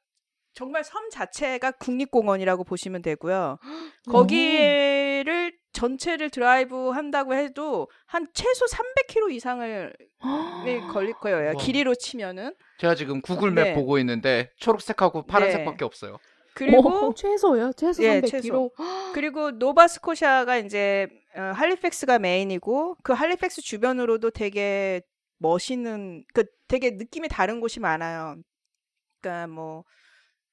C: 정말 섬 자체가 국립공원이라고 보시면 되고요. 거기를 전체를 드라이브 한다고 해도 한 최소 300km 이상을 네, 걸릴 거예요.
B: 와.
C: 길이로 치면은.
B: 제가 지금 구글맵
C: 네.
B: 보고 있는데 초록색하고 파란색밖에 없어요.
C: 그리고
A: 어, 최소요? 최소
C: 예,
A: 300km?
C: 그리고 노바스코샤가 이제 어, 할리팩스가 main이고 그 할리팩스 주변으로도 되게 멋있는 그 되게 느낌이 다른 곳이 많아요. 그러니까 뭐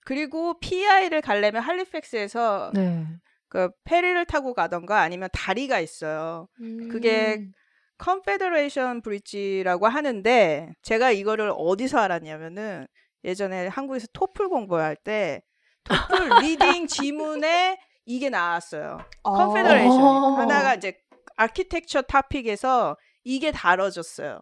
C: 그리고 PEI를 가려면 할리팩스에서
D: 네.
C: 그 페리를 타고 가던가 아니면 다리가 있어요. 그게
A: 음.
C: Confederation Bridge라고 하는데 제가 이거를 어디서 알았냐면은 예전에 한국에서 토플 공부할 때 토플 reading 지문에 이게 나왔어요.
A: 아.
C: Confederation
D: 어.
C: 하나가 이제 아키텍처 타픽에서 이게 다뤄졌어요.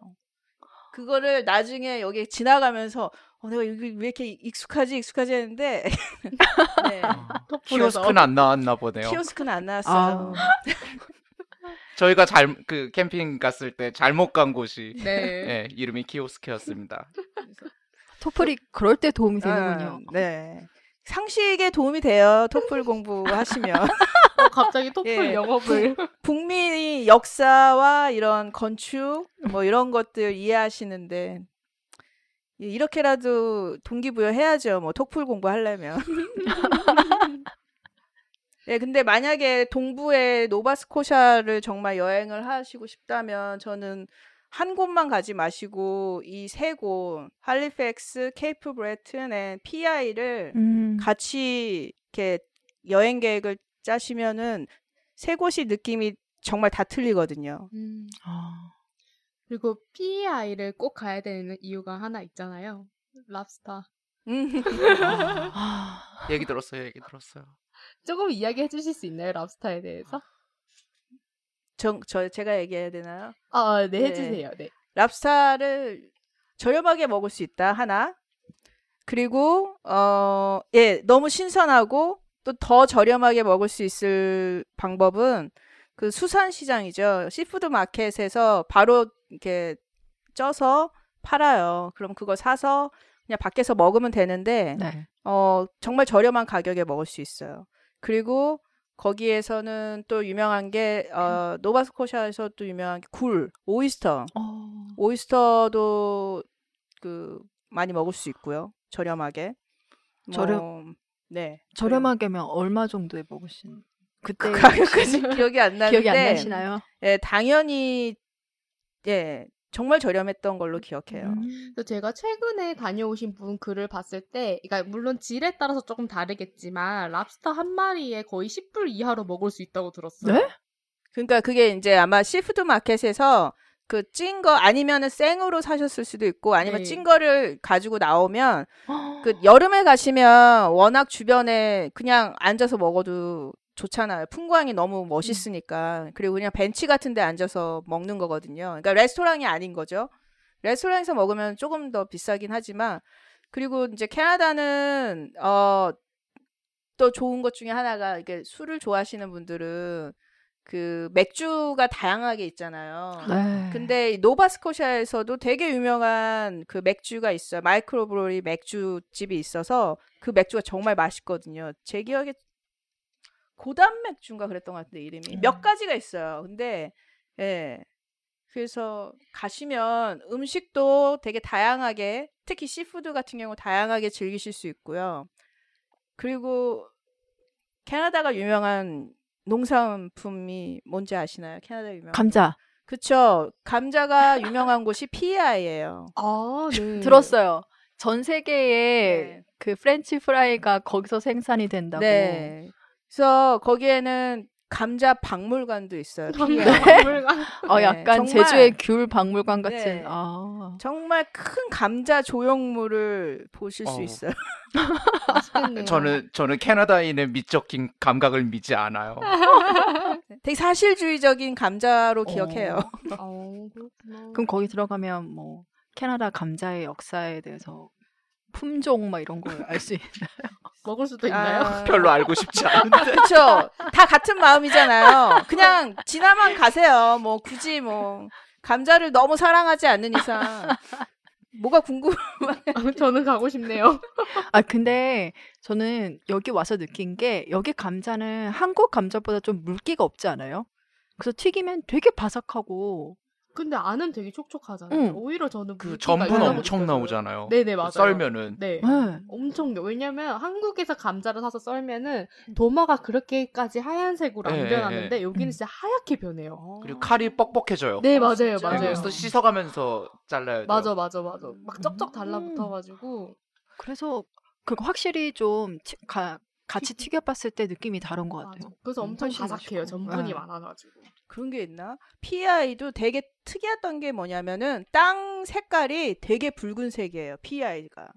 C: 그거를 나중에 여기 지나가면서 어, 내가 이게 왜 이렇게 익숙하지 익숙하지 했는데 네.
A: 토플에서.
B: 키오스크는 안 나왔나 보네요.
C: 키오스크는 안 나왔어요.
B: 저희가 잘 그 캠핑 갔을 때 잘못 간 곳이
A: 네.
B: 예, 이름이 키오스크였습니다.
D: 토플이 그럴 때 도움이 되는군요.
C: 아, 네. 상식에 도움이 돼요. 토플 공부하시면.
A: 어, 갑자기 토플
C: 예.
A: 영업을.
C: 북미 역사와 이런 건축 뭐 이런 것들 이해하시는데 예, 이렇게라도 동기부여 해야죠. 뭐 토플 공부하려면. 네, 근데 만약에 동부의 노바스코샤를 정말 여행을 하시고 싶다면 저는 한 곳만 가지 마시고 이 세 곳 할리팩스, 케이프 브레튼, and PEI를
D: 음.
C: 같이 이렇게 여행 계획을 짜시면은 세 곳이 느낌이 정말 다 틀리거든요.
A: 음,
D: 아,
A: 그리고 PEI를 꼭 가야 되는 이유가 하나 있잖아요. 랍스타.
C: 음.
D: 아,
B: 얘기 들었어요. 얘기 들었어요.
A: 조금 이야기해 주실 수 있나요? 랍스타에 대해서?
C: 저, 저 제가 얘기해야 되나요?
A: 아, 네,
C: 네.
A: 해주세요. 네.
C: 랍스타를 저렴하게 먹을 수 있다 하나 그리고 어 예 너무 신선하고 또 더 저렴하게 먹을 수 있을 방법은 그 수산 시장이죠 seafood market에서 바로 이렇게 쪄서 팔아요 그럼 그거 사서 그냥 밖에서 먹으면 되는데
D: 네.
C: 어 정말 저렴한 가격에 먹을 수 있어요 그리고 거기에서는 또 유명한 게 어, 노바스코샤에서 또 유명한 게 굴, 오이스터.
D: 어,
C: 오이스터도 그 많이 먹을 수 있고요. 저렴하게. 뭐,
D: 저렴-
C: 네.
D: 저렴하게면 얼마 정도에 먹을 수 있는? 그때
C: 그 가격까지 기억이 안 나는데
D: 기억이 안 나시나요?
C: 예, 당연히 예, 정말 저렴했던 걸로 기억해요.
D: 음.
A: 그래서 제가 최근에 다녀오신 분 글을 봤을 때, 그러니까 물론 질에 따라서 조금 다르겠지만 랍스터 한 마리에 거의 10불 이하로 먹을 수 있다고 들었어요.
D: 네?
C: 그러니까 그게 이제 아마 seafood market에서 그 찐 거 아니면은 생으로 사셨을 수도 있고 아니면
A: 네.
C: 찐 거를 가지고 나오면 그 여름에 가시면 워낙 주변에 그냥 앉아서 먹어도 좋잖아요. 풍광이 너무 멋있으니까. 그리고 그냥 벤치 같은 데 앉아서 먹는 거거든요. 그러니까 레스토랑이 아닌 거죠. 레스토랑에서 먹으면 조금 더 비싸긴 하지만 그리고 이제 캐나다는 어 또 좋은 것 중에 하나가 이게 술을 좋아하시는 분들은 그 맥주가 다양하게 있잖아요.
D: 네.
C: 근데 이 노바스코샤에서도 되게 유명한 그 맥주가 있어요. microbrewery 맥주집이 있어서 그 맥주가 정말 맛있거든요. 제 기억에 고단 맥주인가 그랬던 것 같은데 이름이
D: 음.
C: 몇 가지가 있어요. 근데 예. 그래서 가시면 음식도 되게 다양하게 특히 seafood 같은 경우 다양하게 즐기실 수 있고요. 그리고 캐나다가 유명한 농산품이 뭔지 아시나요? 캐나다 유명.
D: 감자
C: 그쵸. 감자가 유명한 곳이 PEI예요.
A: 아, 네.
D: 들었어요. 전 세계에
C: 네.
D: 그 프렌치 프라이가 거기서 생산이 된다고.
C: 네. 그래서 거기에는 감자 박물관도 있어요. PEI.
A: 박물관.
D: 어,
C: 네,
D: 약간
C: 정말.
D: 제주의 귤 박물관 같은.
C: 네.
D: 아.
C: 정말 큰 감자 조형물을 보실 수
B: 어우.
A: 있어요.
B: 저는 저는 캐나다인의 미적인 감각을 믿지 않아요.
C: 되게 사실주의적인 감자로 기억해요.
A: 어, 그렇구나.
D: 그럼 거기 들어가면 뭐 캐나다 감자의 역사에 대해서 품종 막 이런 걸 알 수 있나요?
A: 먹을 수도 있나요?
C: 아,
B: 별로 알고 싶지 않은데.
C: 그쵸. 다 같은 마음이잖아요. 그냥 지나만 가세요. 뭐 굳이 뭐 감자를 너무 사랑하지 않는 이상 뭐가 궁금?
A: 저는 가고 싶네요.
D: 아 근데 저는 여기 와서 느낀 게 여기 감자는 한국 감자보다 좀 물기가 없지 않아요? 그래서 튀기면 되게 바삭하고
A: 근데 안은 되게 촉촉하잖아요.
D: 응.
A: 오히려 저는
B: 그 전분 엄청. 나오잖아요.
A: 네네 맞아요.
B: 썰면은
A: 네.
D: 네.
A: 엄청 왜냐면 한국에서 감자를 사서 썰면은 도마가 그렇게까지 하얀색으로 안
B: 예, 예,
A: 변하는데 여기는
D: 음.
A: 진짜 하얗게 변해요.
B: 그리고 칼이 뻑뻑해져요.
A: 네
C: 어,
A: 맞아요
C: 진짜?
A: 맞아요.
B: 그래서 씻어가면서 잘라야 돼요.
A: 맞아 맞아 맞아. 막
D: 음.
A: 쩍쩍 달라붙어가지고
D: 그래서 그 확실히 좀 튀- 가- 같이 튀겨봤을 때 느낌이 다른 것
A: 맞아.
D: 같아요.
A: 그래서
D: 음,
A: 엄청 바삭해요.
D: 맛있고.
A: 전분이
D: 네.
A: 많아가지고.
C: 그런 게 있나? PEI도 되게 특이했던 게 뭐냐면은 땅 색깔이 되게 붉은색이에요. PEI가.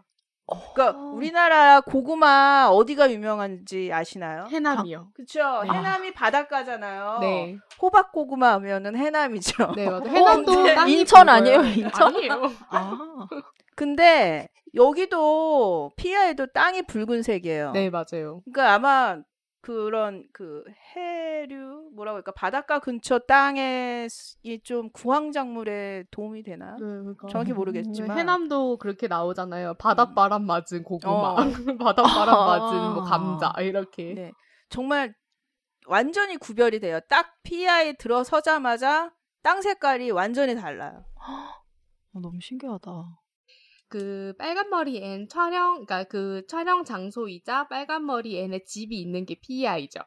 C: 그러니까
D: 어.
C: 우리나라 고구마 어디가 유명한지 아시나요?
A: 해남이요.
C: 그쵸.
A: 네.
C: 해남이 바닷가잖아요.
A: 네.
C: 호박 고구마 하면은 해남이죠.
A: 네 맞아. 해남도
C: 근데
A: 땅이
D: 인천
A: 붉어요.
D: 아니에요, 인천?
A: 아니에요.
D: 아,
C: 근데 여기도 PEI도 땅이 붉은색이에요.
A: 네 맞아요.
C: 그러니까 아마 그런 그 해류 뭐라고 할까 바닷가 근처 땅에 이좀 구황작물에 도움이 되나?
A: 네, 그러니까.
C: 정확히 모르겠지만
A: 해남도 그렇게 나오잖아요. 바닷바람 맞은 고구마,
C: 어.
A: 바닷바람
D: 아.
A: 맞은 뭐 감자 이렇게.
C: 네. 정말 완전히 구별이 돼요. 딱 PI에 들어서자마자 땅 색깔이 완전히 달라요.
D: 어, 너무 신기하다.
A: 그 빨간 머리 앤 촬영, 그러니까 그 촬영 장소이자 빨간 머리 앤의 집이 있는 게 PEI죠.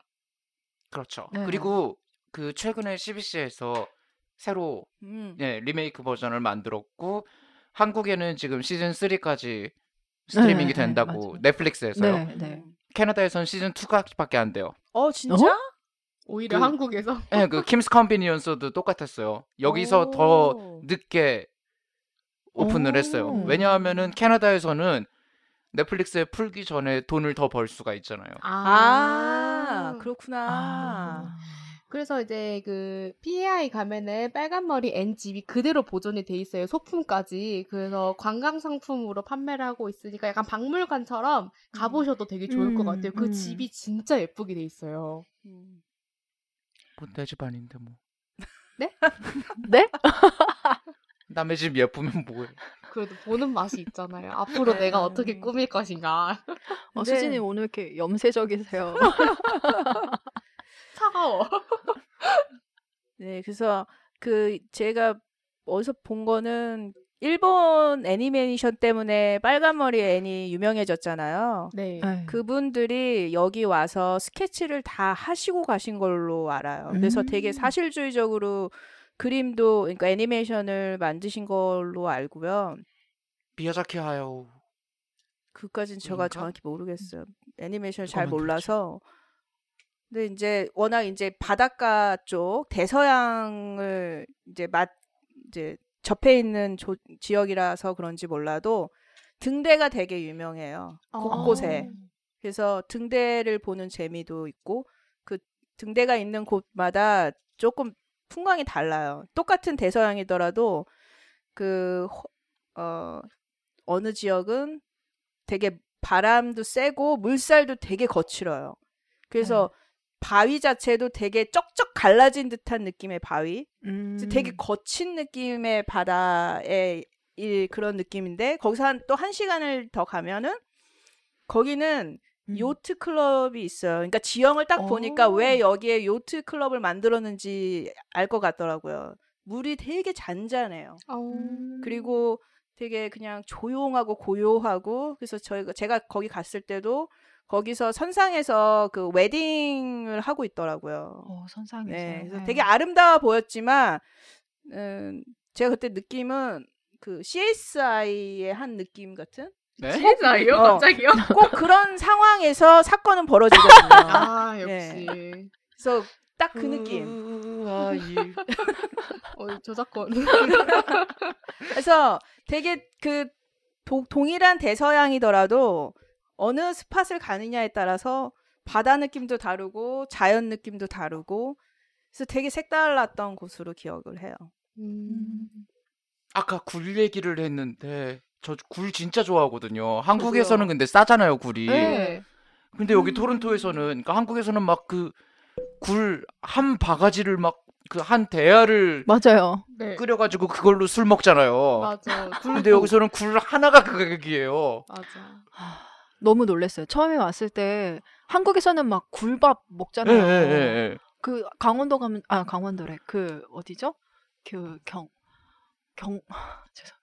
B: 그렇죠.
D: 네.
B: 그리고 그 최근에 CBC에서 새로
C: 음.
B: 예, 리메이크 버전을 만들었고 한국에는 지금 시즌 3까지 스트리밍이
D: 네, 네,
B: 된다고
D: 맞아요.
B: 넷플릭스에서요.
D: 네, 네.
B: 캐나다에선 시즌 2가밖에 안 돼요.
C: 어 진짜?
A: 오히려
B: 그-
A: 한국에서
B: 예, 그 Kim's Convenience도 똑같았어요. 여기서 더
C: 오.
B: 늦게 오픈을 했어요.
D: 오.
B: 왜냐하면은 캐나다에서는 넷플릭스에 풀기 전에 돈을 더 벌 수가 있잖아요.
C: 아, 그렇구나.
D: 아.
A: 그래서 이제 그 PEI 가면은 빨간 머리 앤 집이 그대로 보존이 돼 있어요. 소품까지. 그래서 관광 상품으로 판매를 하고 있으니까 약간 박물관처럼 가보셔도 되게 좋을 것
D: 음,
A: 같아요. 그
D: 음.
A: 집이 진짜 예쁘게 돼 있어요.
C: 음.
B: 뭐내 집 아닌데 뭐.
D: 네?
B: 남의 집 예쁘면 뭐해.
A: 그래도 보는 맛이 있잖아요. 앞으로
C: 네.
A: 내가 어떻게 꾸밀 것인가.
D: 어,
C: 근데-
D: 수진이 오늘 이렇게 염세적이세요.
A: 차가워.
C: 네, 그래서 그 제가 어디서 본 거는 일본 애니메이션 때문에 빨간 머리 애니 유명해졌잖아요.
A: 네.
D: 네.
C: 그분들이 여기 와서 스케치를 다 하시고 가신 걸로 알아요. 그래서
D: 음.
C: 되게 사실주의적으로 그림도 그러니까 애니메이션을 만드신 걸로 알고요.
B: 미야자키 하야오.
C: 그까진 제가? 정확히 모르겠어요. 애니메이션을 잘
B: 그거만
C: 몰라서. 근데 이제 워낙 이제 바닷가 쪽 대서양을 이제 맛 이제 접해 있는 조- 지역이라서 그런지 몰라도 등대가 되게 유명해요. 곳곳에. 그래서 등대를 보는 재미도 있고 그 등대가 있는 곳마다 조금 풍광이 달라요. 똑같은 대서양이더라도 그 어, 어느 지역은 되게 바람도 세고 물살도 되게 거칠어요. 그래서 바위 자체도 되게 쩍쩍 갈라진 듯한 느낌의 바위.
D: 음.
C: 되게 거친 느낌의 바다의 이 그런 느낌인데 거기서 한, 또 한 시간을 더 가면은 거기는
D: 음.
C: 요트 클럽이 있어요. 그러니까 지형을 딱 보니까
D: 오.
C: 왜 여기에 요트 클럽을 만들었는지 알 것 같더라고요. 물이 되게 잔잔해요.
D: 음.
C: 그리고 되게 그냥 조용하고 고요하고 그래서 저희가 제가 거기 갔을 때도 거기서 선상에서 그 웨딩을 하고 있더라고요.
D: 어, 선상에서.
C: 네, 그래서
D: 네.
C: 되게 아름다워 보였지만 음, 제가 그때 느낌은 그 CSI의 한 느낌 같은
B: 네?
A: 세자요?
C: 어.
A: 갑자기요?
C: 꼭 그런 상황에서 사건은 벌어져거든요.
A: 아, 역시.
C: 그래서 딱 그 느낌.
B: 우아이.
A: 어, 저작권.
C: 그래서 되게 그 도- 동일한 대서양이더라도 어느 스팟을 가느냐에 따라서 바다 느낌도 다르고 자연 느낌도 다르고 그래서 되게 색달랐던 곳으로 기억을 해요.
A: 음.
B: 아까 굴 얘기를 했는데 저 굴 진짜 좋아하거든요. 한국에서는 근데 싸잖아요, 굴이.
A: 네.
B: 근데 여기 토론토에서는 그러니까 한국에서는 막 그 굴 한 바가지를 막 그 한 대야를
D: 맞아요.
A: 네.
B: 끓여가지고 그걸로 술 먹잖아요.
A: 맞아.
B: 근데 여기서는 굴 하나가 그 가격이에요.
A: 맞아.
D: 너무 놀랐어요. 처음에 왔을 때 한국에서는 막 굴밥
B: 예,
D: 먹잖아요.
B: 예, 예, 예.
D: 그 강원도 가면 아 강원도래. 그 어디죠? 그 경 경 죄송.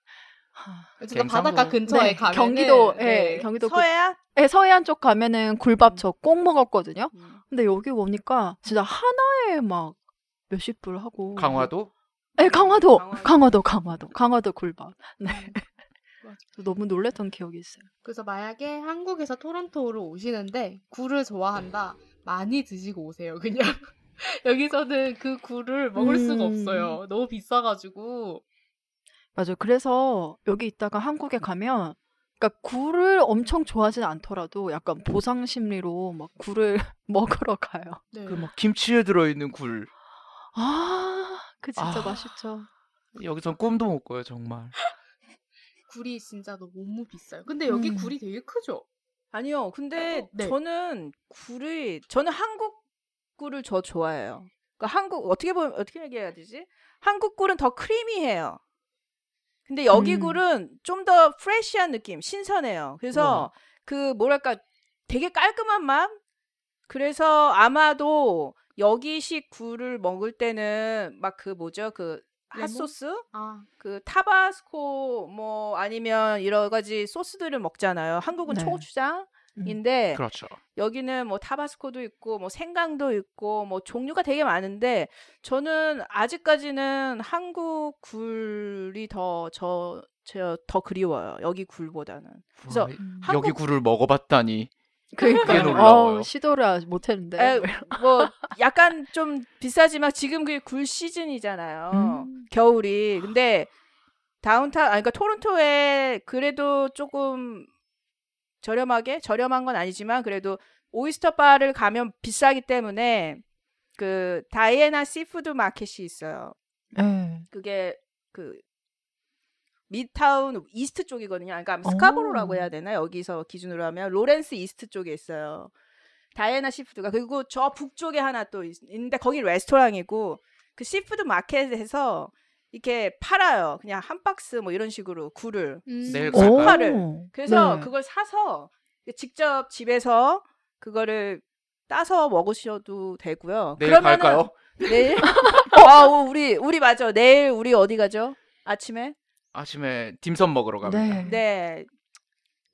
D: 아,
A: 어쨌든
B: 갱상도.
A: 바닷가 근처에
D: 네,
A: 가면
D: 경기도 예, 경기도 그-
C: 서해안?
D: 예, 서해안 쪽 가면은 굴밥 저 꼭 먹었거든요.
C: 음.
D: 근데 여기 오니까 진짜 하나에 막 몇십 불 하고.
B: 강화도?
D: 예, 강화도,
C: 강화도.
D: 강화도, 강화도, 강화도 굴밥. 네.
A: 맞아.
D: 너무 놀랬던 기억이 있어요.
A: 그래서 만약에 한국에서 토론토로 오시는데 굴을 좋아한다. 많이 드시고 오세요. 그냥 여기서는 그 굴을 먹을 수가
D: 음.
A: 없어요. 너무 비싸가지고.
D: 맞아요. 그래서 여기 있다가 한국에 가면, 그러니까 굴을 엄청 좋아하진 않더라도 약간 보상 심리로 막 굴을 먹으러 가요.
A: 네.
B: 그 막 김치에 들어있는 굴.
D: 아, 그 진짜
B: 아.
D: 맛있죠.
B: 여기선 꿈도 못 꿔요, 정말.
A: 굴이 진짜 너무 비싸요. 근데 여기
D: 음.
A: 굴이 되게 크죠?
C: 아니요. 근데
A: 네.
C: 저는 굴이 저는 한국 굴을 저 좋아해요. 그러니까 한국 어떻게 보면 어떻게 얘기해야 되지? 한국 굴은 더 크리미해요. 근데 여기
D: 음.
C: 굴은 좀 더 프레시한 느낌, 신선해요. 그래서 그 뭐랄까 되게 깔끔한 맛. 그래서 아마도 여기식 굴을 먹을 때는 막 그 뭐죠? 그? 핫소스?
A: 아,
C: 그 타바스코 뭐 아니면 여러 가지 소스들을 먹잖아요. 한국은
D: 네.
C: 초고추장 인데
B: 그렇죠.
C: 여기는 뭐 타바스코도 있고 뭐 생강도 있고 뭐 종류가 되게 많은데 저는 아직까지는 한국 굴이 더저저더 그리워요. 여기 굴보다는. 그래서
B: 와,
D: 음.
C: 한국-
B: 여기 굴을 먹어봤다니. 그게
D: 그러니까
B: 놀라워요.
D: 어, 시도를 아직 못했는데.
C: 에, 뭐 약간 좀 비싸지만 지금 그게 굴 시즌이잖아요.
D: 음.
C: 겨울이. 근데 다운타운 아니 그러니까 토론토에 그래도 조금 저렴하게 저렴한 건 아니지만 그래도 oyster bar를 가면 비싸기 때문에 그 Diana seafood market이 있어요.
D: 네.
C: 그게 그 midtown east 쪽이거든요. 그러니까
D: 오.
C: 스카보로라고 해야 되나 여기서 기준으로 하면 Lawrence East 쪽에 있어요. 다이애나 시푸드가 그리고 저 북쪽에 하나 또 있, 있는데 거기 레스토랑이고 그 seafood 마켓에서 이렇게 팔아요. 그냥 한 박스 뭐 이런 식으로 굴을.
A: 음.
B: 내일
D: 오.
B: 갈까요?
C: 팔을. 그래서
D: 네.
C: 그걸 사서 직접 집에서 그거를 따서 먹으셔도 되고요.
B: 내일
C: 그러면은
B: 갈까요?
C: 내일? 아, 오, 우리 우리 맞아. 내일 우리 어디 가죠? 아침에?
B: 아침에 딤섬 먹으러 갑니다.
D: 네.
C: 네.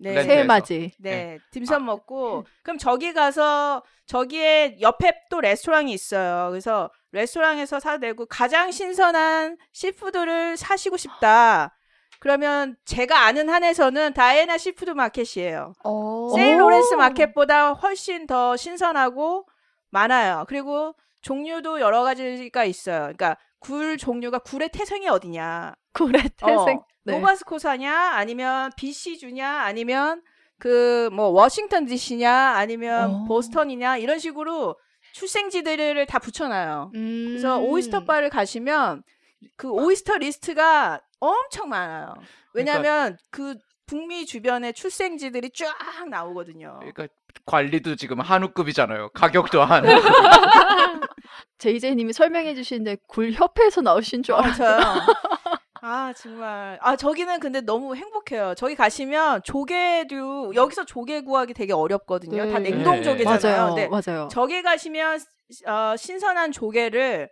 C: 네.
D: 새해 맞이.
C: 네, 딤섬 먹고 그럼 저기 가서 저기에 옆에 또 레스토랑이 있어요. 그래서 레스토랑에서 사도 되고 가장 신선한 seafood를 사시고 싶다. 그러면 제가 아는 한에서는 다이애나 시푸드 마켓이에요.
A: 어.
C: 세인
D: 오.
C: 로렌스 마켓보다 훨씬 더 신선하고 많아요. 그리고 종류도 여러 가지가 있어요. 그러니까 굴 종류가 굴의 태생이 어디냐?
D: 굴의 태생.
C: 어,
D: 네.
C: 노바스코샤냐 아니면 BC주냐 아니면 그 뭐 워싱턴 DC냐 아니면
D: 어.
C: 보스턴이냐 이런 식으로 출생지들을 다 붙여놔요.
A: 음.
C: 그래서 oyster 바를 가시면 그 oyster 리스트가 엄청 많아요. 왜냐하면 그 북미 주변의 출생지들이 쫙 나오거든요.
B: 그러니까 관리도 지금 한우급이잖아요. 가격도 한.
D: 제이제이님이 설명해 주시는데 굴 협회에서 나오신 줄
C: 어,
D: 알았어요.
C: 아 정말 아 저기는 근데 너무 행복해요. 저기 가시면 조개류 여기서 조개 구하기 되게 어렵거든요. 다
A: 네.
C: 냉동
B: 네.
C: 조개잖아요.
D: 맞아요.
C: 근데
D: 맞아요.
C: 저기 가시면 어, 신선한 조개를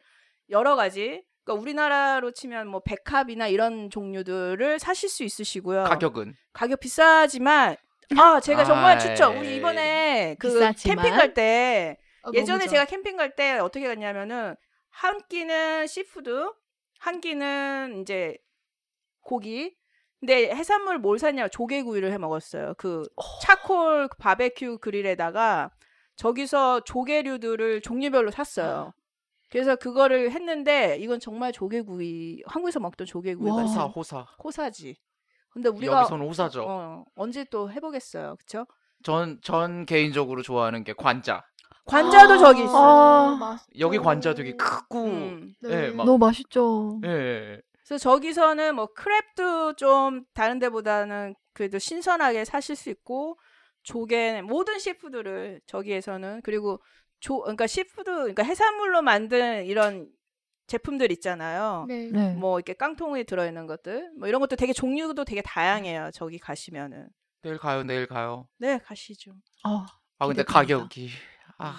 C: 여러 가지 그러니까 우리나라로 치면 뭐 백합이나 이런 종류들을 사실 수 있으시고요.
B: 가격은
C: 가격 비싸지만 아 제가 정말 추천.
B: 아이.
C: 우리 이번에 그
D: 비싸지만.
C: 캠핑 갈때
A: 아,
C: 예전에 제가 캠핑 갈 때 어떻게 갔냐면은 한 끼는 seafood, 한 끼는 이제 고기. 근데 해산물 뭘 샀냐? 조개구이를 해 먹었어요. 그 charcoal 바베큐 그릴에다가 저기서 조개류들을 종류별로 샀어요. 그래서 그거를 했는데 이건 정말 조개구이 한국에서 먹던 조개구이
D: 와.
B: 호사
C: 같아요.
B: 호사.
C: 호사지. 근데 우리가
B: 여기서는 호사죠.
C: 어, 언제 또 해보겠어요, 그쵸?
B: 전, 전 개인적으로 좋아하는 게 관자.
C: 관자도 저기 있어.
D: 아.
B: 여기 관자 되게 크고,
C: 음.
B: 예, 막,
D: 너무 맛있죠.
B: 예,
C: 그래서 저기서는 뭐 crab도 좀 다른 데보다는 그래도 신선하게 사실 수 있고 조개 모든 seafood를 저기에서는 그리고 조 그러니까 seafood 그러니까 해산물로 만든 이런 제품들 있잖아요.
A: 네.
D: 네.
C: 뭐 이렇게 깡통에 들어 있는 것들 뭐 이런 것도 되게 종류도 되게 다양해요. 저기 가시면은.
B: 내일 가요, 내일 가요.
C: 네, 가시죠.
D: 아,
B: 아, 근데. 가격이, 아,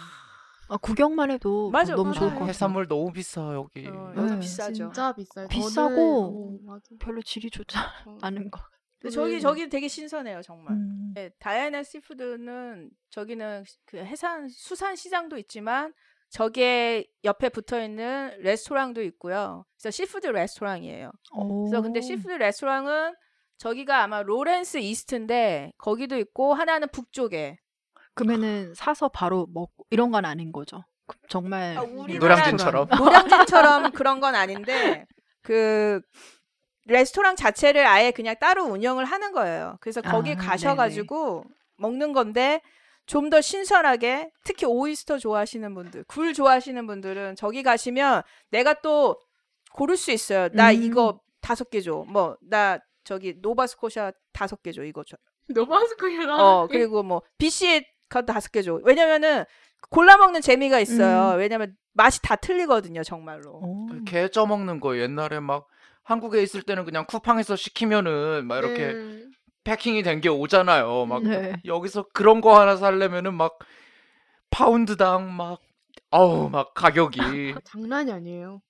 D: 아, 구경만 해도
C: 맞아,
D: 너무 좋을
C: 맞아요.
D: 것 같아요.
B: 해산물 너무 비싸, 여기.
C: 어, 여기
D: 네.
C: 비싸죠.
A: 진짜 비싸요.
D: 비싸고
A: 저는- 어, 맞아.
D: 별로 질이 좋지
A: 어.
D: 않은 것.
C: 근데 저기 저기 되게 신선해요, 정말.
D: 음.
C: 네, 다이애나 시푸드는 저기는 그 해산 수산 시장도 있지만 저기에 옆에 붙어 있는 레스토랑도 있고요. 그래서 seafood 레스토랑이에요. 그래서 근데
D: 오.
C: seafood 레스토랑은 저기가 아마 로렌스 이스트인데 거기도 있고 하나는 북쪽에.
D: 그러면은 사서 바로 먹고 이런 건 아닌 거죠. 그- 정말
C: 아,
B: 노량진처럼.
C: 노량진처럼 그런 건 아닌데 그 레스토랑 자체를 아예 그냥 따로 운영을 하는 거예요. 그래서 거기
D: 아,
C: 가셔가지고 먹는 건데 좀 더 신선하게 특히 오이스터 좋아하시는 분들, 굴 좋아하시는 분들은 저기 가시면 내가 또 고를 수 있어요. 나
D: 음.
C: 이거 다섯 개 줘. 뭐 나 저기 노바스코샤 다섯 개 줘. 이거 줘.
A: 맛있구나.
C: 어 그리고 뭐 BC 가 다섯 개 줘. 왜냐면은 골라 먹는 재미가 있어요.
D: 음.
C: 왜냐면 맛이 다 틀리거든요, 정말로.
D: 오.
B: 게 쪄 먹는 거 옛날에 막 한국에 있을 때는 그냥 쿠팡에서 시키면은 막 이렇게
A: 네.
B: 패킹이 된 게 오잖아요. 막
D: 네.
B: 여기서 그런 거 하나 살려면은 막 파운드당 막 어우 막 가격이
A: 장난이 아니에요.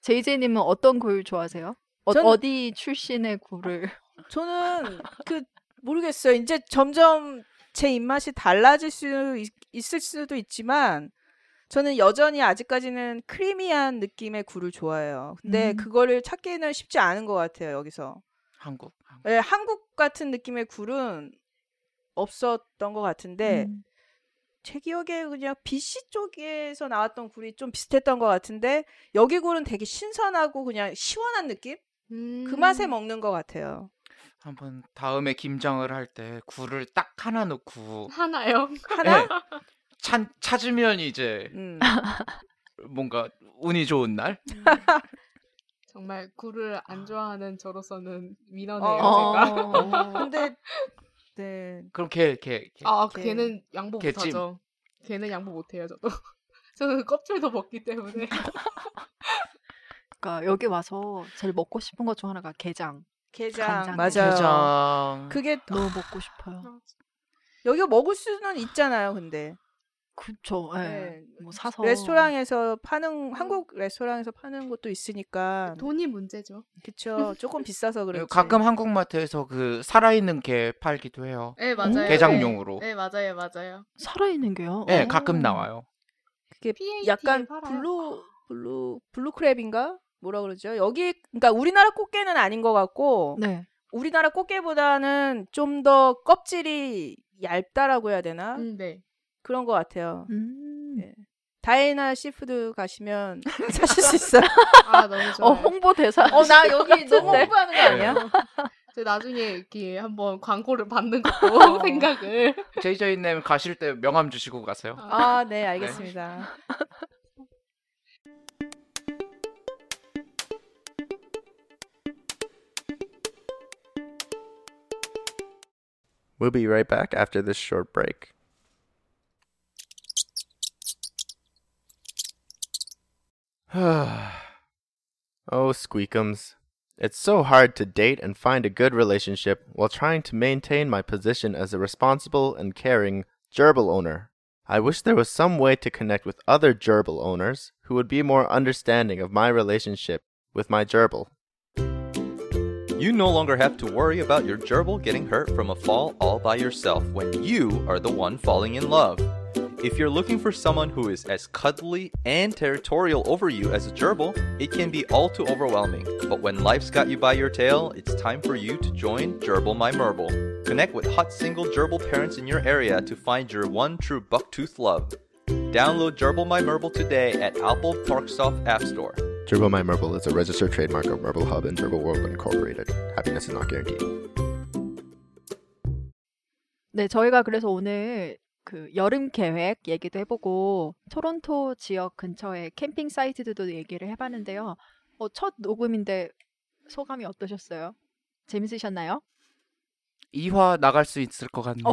D: 제이제이님은 어떤 굴 좋아하세요? 어,
C: 저는-
D: 어디 출신의 굴을?
C: 저는 그 모르겠어요. 이제 점점 제 입맛이 달라질 수 있, 있을 수도 있지만 저는 여전히 아직까지는 크리미한 느낌의 굴을 좋아해요. 근데
D: 음.
C: 그거를 찾기는 쉽지 않은 것 같아요. 여기서
B: 한국
C: 네, 한국 같은 느낌의 굴은 없었던 것 같은데
D: 음.
C: 제 기억에 그냥 BC 쪽에서 나왔던 굴이 좀 비슷했던 것 같은데 여기 굴은 되게 신선하고 그냥 시원한 느낌? 그 맛에
A: 음.
C: 먹는 것 같아요.
B: 한번 다음에 김장을 할 때 굴을 딱 하나 넣고
A: 하나요?
C: 하나?
B: 네, 찬, 찾으면 이제
C: 음.
B: 뭔가 운이 좋은 날
A: 정말 굴을 안 좋아하는 저로서는 위너네요,
C: 어.
A: 제가.
C: 근데 네.
B: 그럼 걔 걔 걔.
A: 아,
C: 걔-
A: 걔는 양보. 못하죠. 걔는 양보 못해요, 저도. 저는 껍질도 먹기 때문에.
D: 그러니까 여기 와서 제일 먹고 싶은 것 중 하나가 게장.
C: 게장. 맞아요.
B: 게장
C: 그게
D: 너무 먹고 싶어요.
C: 여기가 먹을 수는 있잖아요. 근데.
D: 예.
C: 네.
D: 뭐 사서
C: 레스토랑에서 파는 한국 레스토랑에서 파는 것도 있으니까
A: 돈이 문제죠.
C: 그쵸. 조금 비싸서 그렇지.
B: 가끔 한국 마트에서 그 살아있는 게 팔기도 해요.
A: 네, 맞아요.
B: 게장용으로.
A: 네, 맞아요, 맞아요.
D: 살아있는 게요.
B: 네,
D: 어.
B: 가끔 나와요.
C: 그게
A: T&T에
C: 약간
A: 팔아요.
C: blue blue blue crab인가 뭐라 그러죠? 여기 그러니까 우리나라 꽃게는 아닌 것 같고
D: 네.
C: 우리나라 꽃게보다는 좀 더 껍질이 얇다라고 해야 되나
A: 음, 네.
C: 그런 것 같아요.
D: 음.
C: 네. 다이애나 시푸드 가시면 사실 수 있어요.
A: 아, 너무
D: 어
A: 좋아요.
D: 홍보 대사.
C: 어나 여기 너무
D: 같은데?
C: 홍보하는 거 아니야?
A: 저 나중에 이렇게 한번 광고를 받는 것도 생각을.
B: JJ님 가실 때 명함 주시고 가세요.
C: 아 네 알겠습니다.
E: We'll be right back after this short break. oh, Squeakums. It's so hard to date and find a good relationship while trying to maintain my position as a responsible and caring gerbil owner. I wish there was some way to connect with other gerbil owners who would be more understanding of my relationship with my gerbil.
F: You no longer have to worry about your gerbil getting hurt from a fall all by yourself when you are the one falling in love. If you're looking for someone who is as cuddly and territorial over you as a gerbil, it can be all too overwhelming. But when life's got you by your tail, it's time for you to join Gerbil My Merble. Connect with hot single gerbil parents in your area to find your one true bucktooth love. Download Gerbil My Merble today at Apple Parksoft App Store.
E: Gerbil My Merble is a registered trademark of Merble Hub and Gerbil World Incorporated. Happiness is not guaranteed.
D: 네, 저희가 그래서 오늘 그 여름 계획 얘기도 해보고 토론토 지역 근처에 캠핑 사이트들도 얘기를 해봤는데요. 어, 첫 녹음인데 소감이 어떠셨어요? 재밌으셨나요?
B: 2화 나갈 수 있을 것 같네요.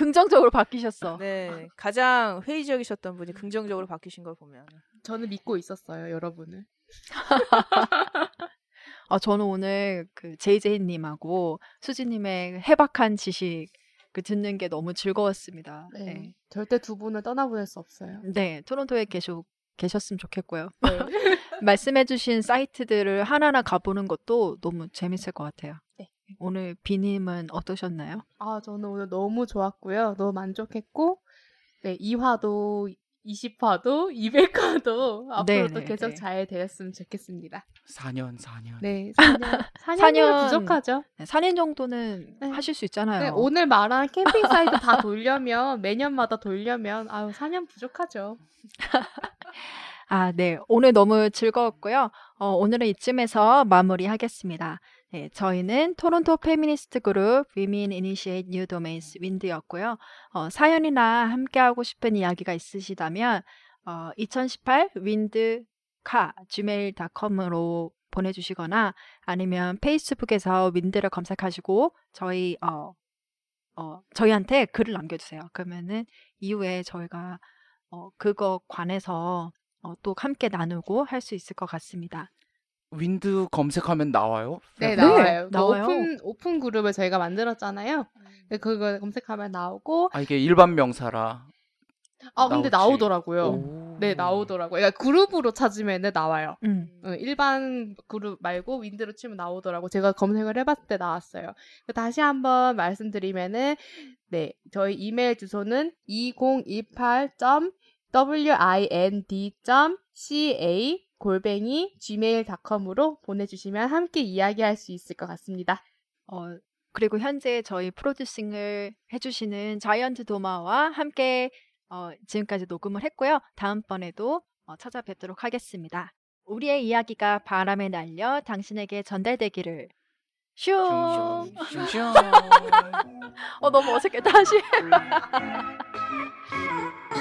D: 긍정적으로 바뀌셨어.
C: 네 가장 회의적이셨던 분이 긍정적으로 바뀌신 걸 보면
A: 저는 믿고 있었어요, 여러분을.
D: 아, 저는 오늘 그 JJ님하고 수지님의 해박한 지식 그 듣는 게 너무 즐거웠습니다.
A: 네.
D: 네.
A: 절대 두 분을 떠나보낼 수 없어요.
D: 네, 토론토에 계속 계셨으면 좋겠고요.
A: 네.
D: 말씀해주신 사이트들을 하나하나 가보는 것도 너무 재밌을 것 같아요.
A: 네.
D: 오늘 비님은 어떠셨나요?
A: 아, 저는 오늘 너무 좋았고요. 너무 만족했고, 네, 2화도, 20화도, 200화도 앞으로도
D: 네네,
A: 계속
D: 네.
A: 잘 되었으면 좋겠습니다.
B: 4년 4년.
A: 네, 4년, 4년이
D: 사년.
A: 부족하죠.
D: 네, 4년 정도는
A: 네.
D: 하실 수 있잖아요.
A: 네, 오늘 말한 캠핑 사이트 다 돌려면, 매년마다 돌려면, 아유, 4년 부족하죠.
D: 아, 네. 오늘 너무 즐거웠고요. 어, 오늘은 이쯤에서 마무리하겠습니다. 네, 저희는 토론토 페미니스트 그룹 Women Initiate 윈드였고요. 어, 사연이나 함께하고 싶은 이야기가 있으시다면 어, 2018 윈드 카 gmail.com으로 보내주시거나 아니면 페이스북에서 윈드를 검색하시고 저희 어, 어, 저희한테 글을 남겨주세요. 그러면은 이후에 저희가 어, 그거 관해서 어, 또 함께 나누고 할 수 있을 것 같습니다.
B: 윈드 검색하면 나와요?
A: 네,
D: 네,
A: 나와요. 그
D: 나와요.
A: 오픈, 오픈 그룹을 저희가 만들었잖아요. 네, 그거 검색하면 나오고,
B: 아 이게 일반 명사라.
A: 아, 근데
B: 나오지.
A: 나오더라고요.
B: 오.
A: 네, 나오더라고요. 그러니까 그룹으로 찾으면 나와요.
D: 음.
A: 어, 일반 그룹 말고 윈드로 치면 나오더라고. 제가 검색을 해봤을 때 나왔어요. 다시 한번 말씀드리면은 네 저희 이메일 주소는 2018.wind.ca 골뱅이 gmail.com으로 보내주시면 함께 이야기할 수 있을 것 같습니다.
D: 어, 그리고 현재 저희 프로듀싱을 해주시는 자이언트 도마와 함께 어, 지금까지 녹음을 했고요. 다음번에도 어, 찾아뵙도록 하겠습니다. 우리의 이야기가 바람에 날려 당신에게 전달되기를. 슝!
B: 슝 슝.
D: 어, 너무 어색해. 다시.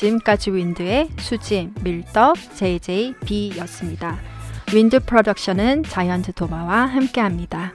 D: 지금까지 윈드의 수진, 밀떡, JJB였습니다. 윈드 프로덕션은 자이언트 도마와 함께합니다.